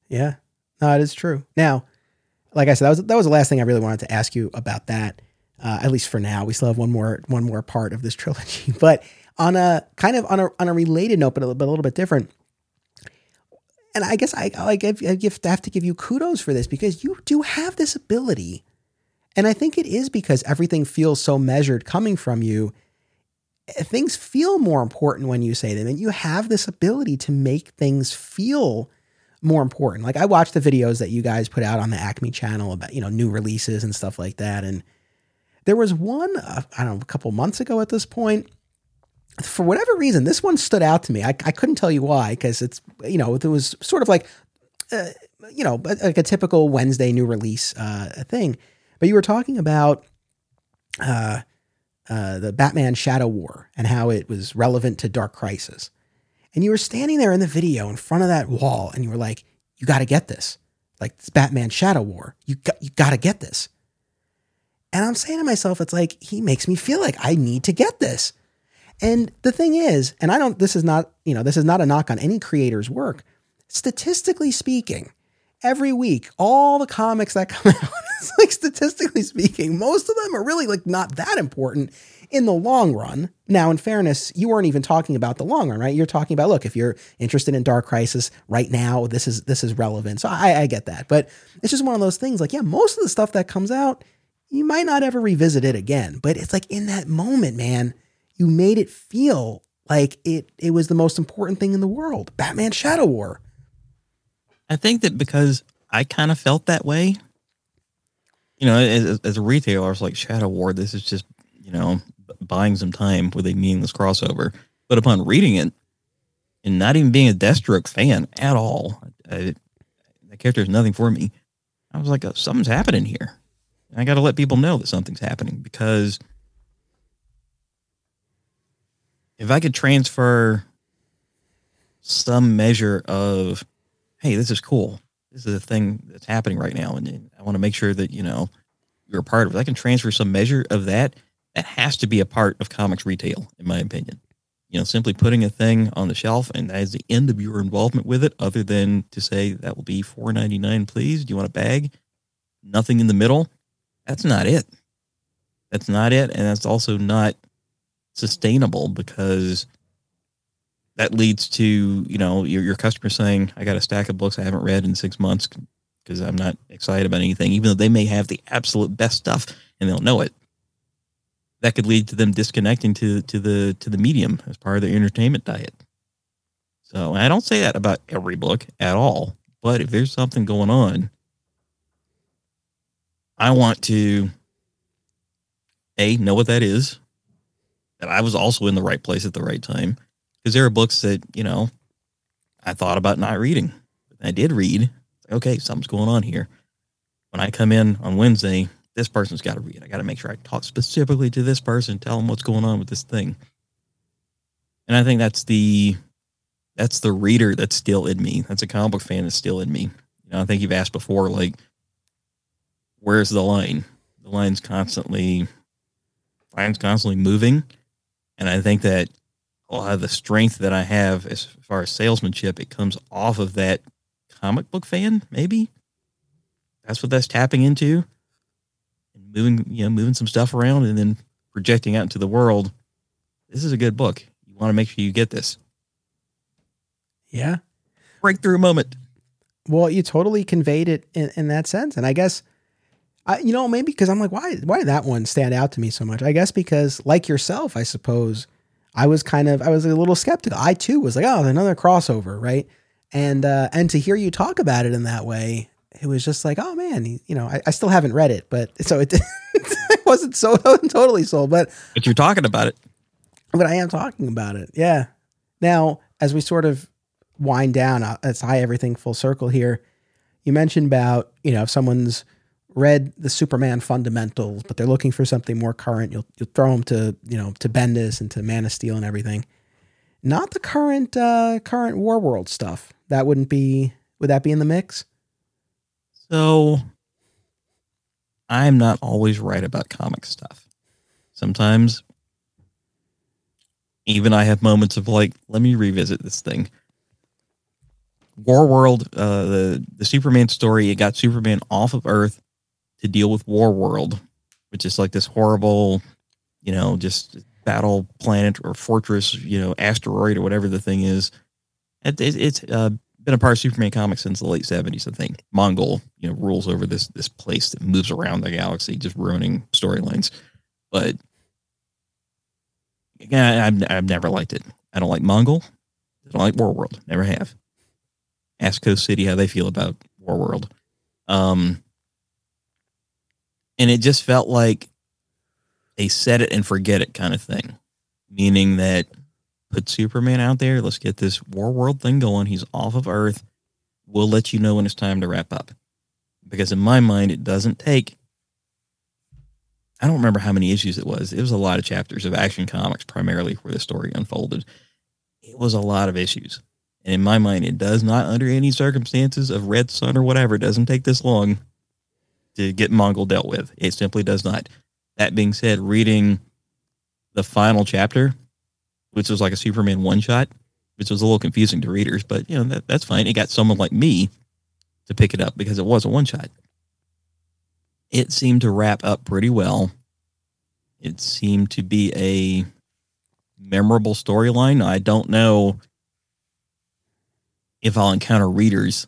A: Yeah, no, it is true. Now, like I said, that was that was the last thing I really wanted to ask you about that uh, at least for now. We still have one more one more part of this trilogy, but on a kind of on a on a related note, but a, but a little bit different. And I guess I like I have to give you kudos for this because you do have this ability, and I think it is because everything feels so measured coming from you. Things feel more important when you say them, and you have this ability to make things feel more important. Like I watched the videos that you guys put out on the Acme channel about you know new releases and stuff like that, and there was one, uh, I don't know, a couple months ago at this point. For whatever reason, this one stood out to me. I, I couldn't tell you why, because it's, you know, it was sort of like, uh, you know, like a typical Wednesday new release uh, thing. But you were talking about uh, uh, the Batman Shadow War and how it was relevant to Dark Crisis. And you were standing there in the video in front of that wall and you were like, you got to get this. Like this Batman Shadow War. You got, you got to get this. And I'm saying to myself, it's like, he makes me feel like I need to get this. And the thing is, and I don't, this is not, you know, this is not a knock on any creator's work. Statistically speaking, every week, all the comics that come out, like statistically speaking, most of them are really like not that important in the long run. Now, in fairness, you weren't even talking about the long run, right? You're talking about, look, if you're interested in Dark Crisis right now, this is this is relevant. So I, I get that. But it's just one of those things like, yeah, most of the stuff that comes out you might not ever revisit it again. But it's like in that moment, man, you made it feel like it it was the most important thing in the world. Batman Shadow War.
B: I think that because I kind of felt that way. You know, as, as a retailer, I was like, Shadow War, this is just, you know, buying some time with a meaningless crossover. But upon reading it and not even being a Deathstroke fan at all, I, that character is nothing for me. I was like, oh, something's happening here. I got to let people know that something's happening because if I could transfer some measure of, hey, this is cool. This is a thing that's happening right now. And I want to make sure that, you know, you're a part of it. I can transfer some measure of that. That has to be a part of comics retail, in my opinion. You know, simply putting a thing on the shelf and that is the end of your involvement with it, other than to say that will be four ninety nine, please. Do you want a bag? Nothing in the middle that's not it. That's not it. And that's also not sustainable because that leads to, you know, your, your customer saying, I got a stack of books I haven't read in six months because I'm not excited about anything, even though they may have the absolute best stuff and they'll know it. That could lead to them disconnecting to, to the to the medium as part of their entertainment diet. So I don't say that about every book at all, but if there's something going on I want to a know what that is. That I was also in the right place at the right time because there are books that you know I thought about not reading. I did read. Okay, something's going on here. When I come in on Wednesday, this person's got to read. I got to make sure I talk specifically to this person, tell them what's going on with this thing. And I think that's the that's the reader that's still in me. That's a comic book fan that's still in me. You know, I think you've asked before, like, where's the line? The line's constantly line's constantly moving. And I think that a lot of the strength that I have as far as salesmanship, it comes off of that comic book fan, maybe. That's what that's tapping into. And moving, you know, moving some stuff around and then projecting out into the world. This is a good book. You want to make sure you get this.
A: Yeah.
B: Breakthrough moment.
A: Well, you totally conveyed it in, in that sense. And I guess I, you know, maybe because I'm like, why, why did that one stand out to me so much? I guess because, like yourself, I suppose, I was kind of I was a little skeptical. I too was like, oh, another crossover, right? And uh, and to hear you talk about it in that way, it was just like, oh man, you know, I, I still haven't read it, but so it, it wasn't so totally sold, but
B: but you're talking about it.
A: But I am talking about it, yeah. Now, as we sort of wind down, uh, let's tie everything full circle here. You mentioned about you know if someone's read the Superman fundamentals, but they're looking for something more current, you'll you'll throw them to you know to Bendis and to Man of Steel and everything. Not the current uh, current War World stuff. That wouldn't be. Would that be in the mix?
B: So, I'm not always right about comic stuff. Sometimes, even I have moments of like, let me revisit this thing. War World, uh, the the Superman story, it got Superman off of Earth to deal with War World, which is like this horrible, you know, just battle planet or fortress, you know, asteroid or whatever the thing is. It, it's uh, been a part of Superman comics since the late seventies, I think. Mongul, you know, rules over this this place that moves around the galaxy, just ruining storylines. But yeah, I've, I've never liked it. I don't like Mongul. I don't like War World. Never have. Ask Coast City how they feel about War World. Um, and it just felt like a set it and forget it kind of thing, meaning that put Superman out there. Let's get this War World thing going. He's off of Earth. We'll let you know when it's time to wrap up. Because in my mind, it doesn't take. I don't remember how many issues it was. It was a lot of chapters of Action Comics, primarily where the story unfolded. It was a lot of issues. And in my mind, it does not, under any circumstances of Red Sun or whatever, it doesn't take this long to get Mongul dealt with. It simply does not. That being said, reading the final chapter, which was like a Superman one shot, which was a little confusing to readers, but you know that, that's fine. It got someone like me to pick it up because it was a one shot. It seemed to wrap up pretty well. It seemed to be a memorable storyline. I don't know if I'll encounter readers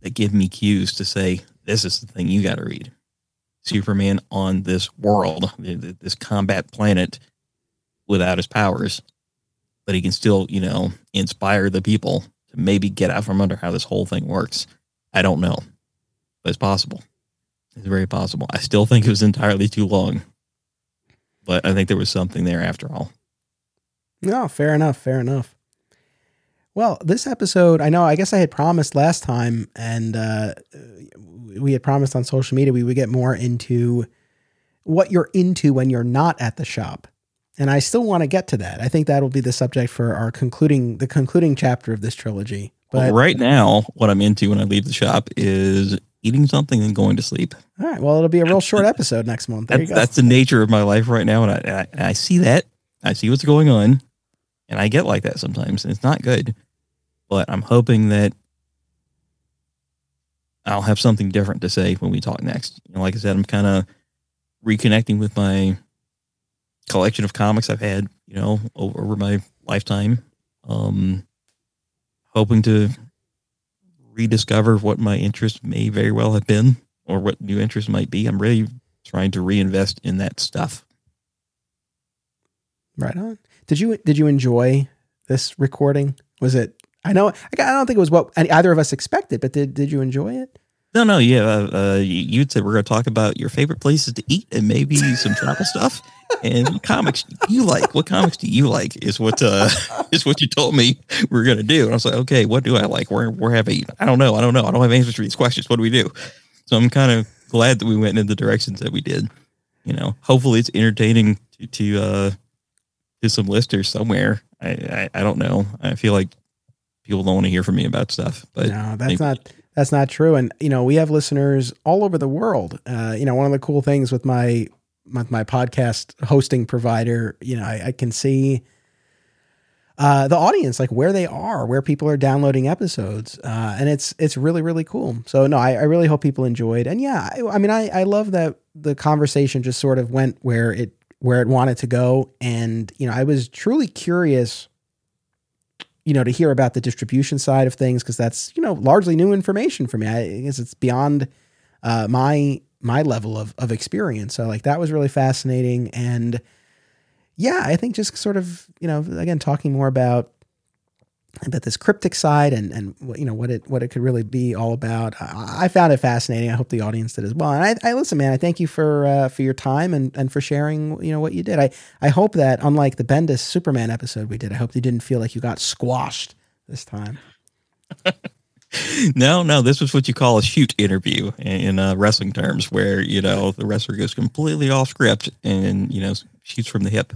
B: that give me cues to say, this is the thing you got to read. Superman on this world, this combat planet without his powers, but he can still, you know, inspire the people to maybe get out from under how this whole thing works. I don't know, but it's possible. It's very possible. I still think it was entirely too long, but I think there was something there after all.
A: No, fair enough. Fair enough. Well, this episode, I know, I guess I had promised last time, and uh, we had promised on social media we would get more into what you're into when you're not at the shop. And I still want to get to that. I think that'll be the subject for our concluding the concluding chapter of this trilogy.
B: But well, right now, what I'm into when I leave the shop is eating something and going to sleep.
A: All right. Well, it'll be a real short episode next month.
B: There that, That's the nature of my life right now, and I, I, I see that. I see what's going on, and I get like that sometimes, and it's not good. But I'm hoping that I'll have something different to say when we talk next. You know, like I said, I'm kind of reconnecting with my collection of comics I've had, you know, over, over my lifetime. Um, hoping to rediscover what my interest may very well have been or what new interest might be. I'm really trying to reinvest in that stuff.
A: Right on. Did you did you enjoy this recording? Was it I know. I don't think it was what either of us expected, but did did you enjoy it?
B: No, no, yeah. Uh, uh you said we're going to talk about your favorite places to eat and maybe some travel stuff and comics you like. What comics do you like? Is what uh is what you told me we are going to do. And I was like, okay, what do I like? Where where have I eaten? I don't know. I don't know. I don't have answers to these questions. What do we do? So I'm kind of glad that we went in the directions that we did. You know, hopefully it's entertaining to to uh to some listeners somewhere. I, I, I don't know. I feel like people don't want to hear from me about stuff. But
A: no, that's maybe. not that's not true. And you know, we have listeners all over the world. Uh, you know, one of the cool things with my with my podcast hosting provider, you know, I, I can see uh, the audience, like where they are, where people are downloading episodes, uh, and it's it's really really cool. So no, I, I really hope people enjoyed. And yeah, I, I mean, I I love that the conversation just sort of went where it where it wanted to go, and you know, I was truly curious you know, to hear about the distribution side of things because that's you know largely new information for me. I guess it's beyond uh, my my level of of experience. So like that was really fascinating, and yeah, I think just sort of you know again talking more about about this cryptic side and and you know what it what it could really be all about. I, I found it fascinating. I hope the audience did as well. And I, I listen, man. I thank you for uh, for your time and and for sharing you know what you did. I I hope that unlike the Bendis Superman episode we did, I hope you didn't feel like you got squashed this time.
B: no, no, this was what you call a shoot interview in uh, wrestling terms, where you know the wrestler goes completely off script and you know shoots from the hip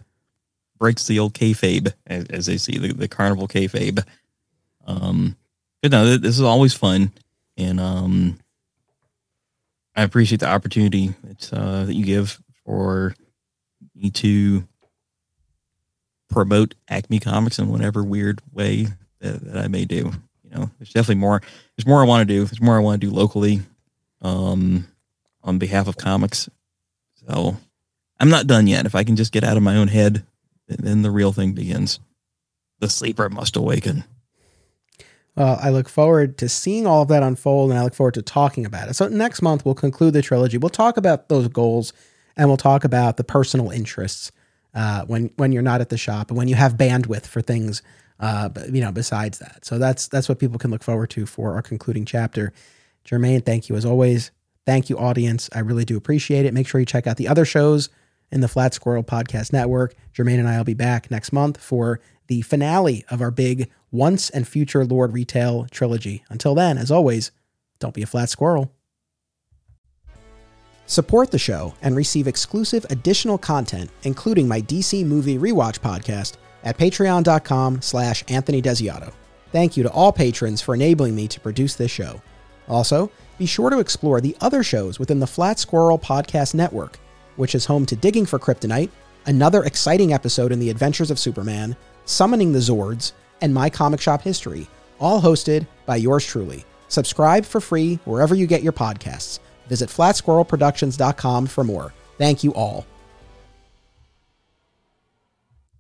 B: breaks the old kayfabe, as, as they see the, the carnival kayfabe. Um, but no, this is always fun, and um, I appreciate the opportunity that uh, that you give for me to promote Acme Comics in whatever weird way that, that I may do. You know, there's definitely more. There's more I want to do. There's more I want to do locally, um, on behalf of comics. So I'm not done yet. If I can just get out of my own head then the real thing begins. The sleeper must awaken.
A: Well, I look forward to seeing all of that unfold and I look forward to talking about it. So, next month, we'll conclude the trilogy. We'll talk about those goals and we'll talk about the personal interests uh, when, when you're not at the shop and when you have bandwidth for things, uh, you know, besides that. So, that's, that's what people can look forward to for our concluding chapter. Jermaine, thank you as always. Thank you, audience. I really do appreciate it. Make sure you check out the other shows in the Flat Squirrel Podcast Network. Jermaine and I will be back next month for the finale of our big Once and Future Lord Retail trilogy. Until then, as always, don't be a flat squirrel. Support the show and receive exclusive additional content, including my DC movie rewatch podcast at patreon.com slash Anthony Desiato. Thank you to all patrons for enabling me to produce this show. Also, be sure to explore the other shows within the Flat Squirrel Podcast Network which is home to Digging for Kryptonite, another exciting episode in the adventures of Superman, Summoning the Zords, and My Comic Shop History, all hosted by yours truly. Subscribe for free wherever you get your podcasts. Visit flatsquirrelproductions.com for more. Thank you all.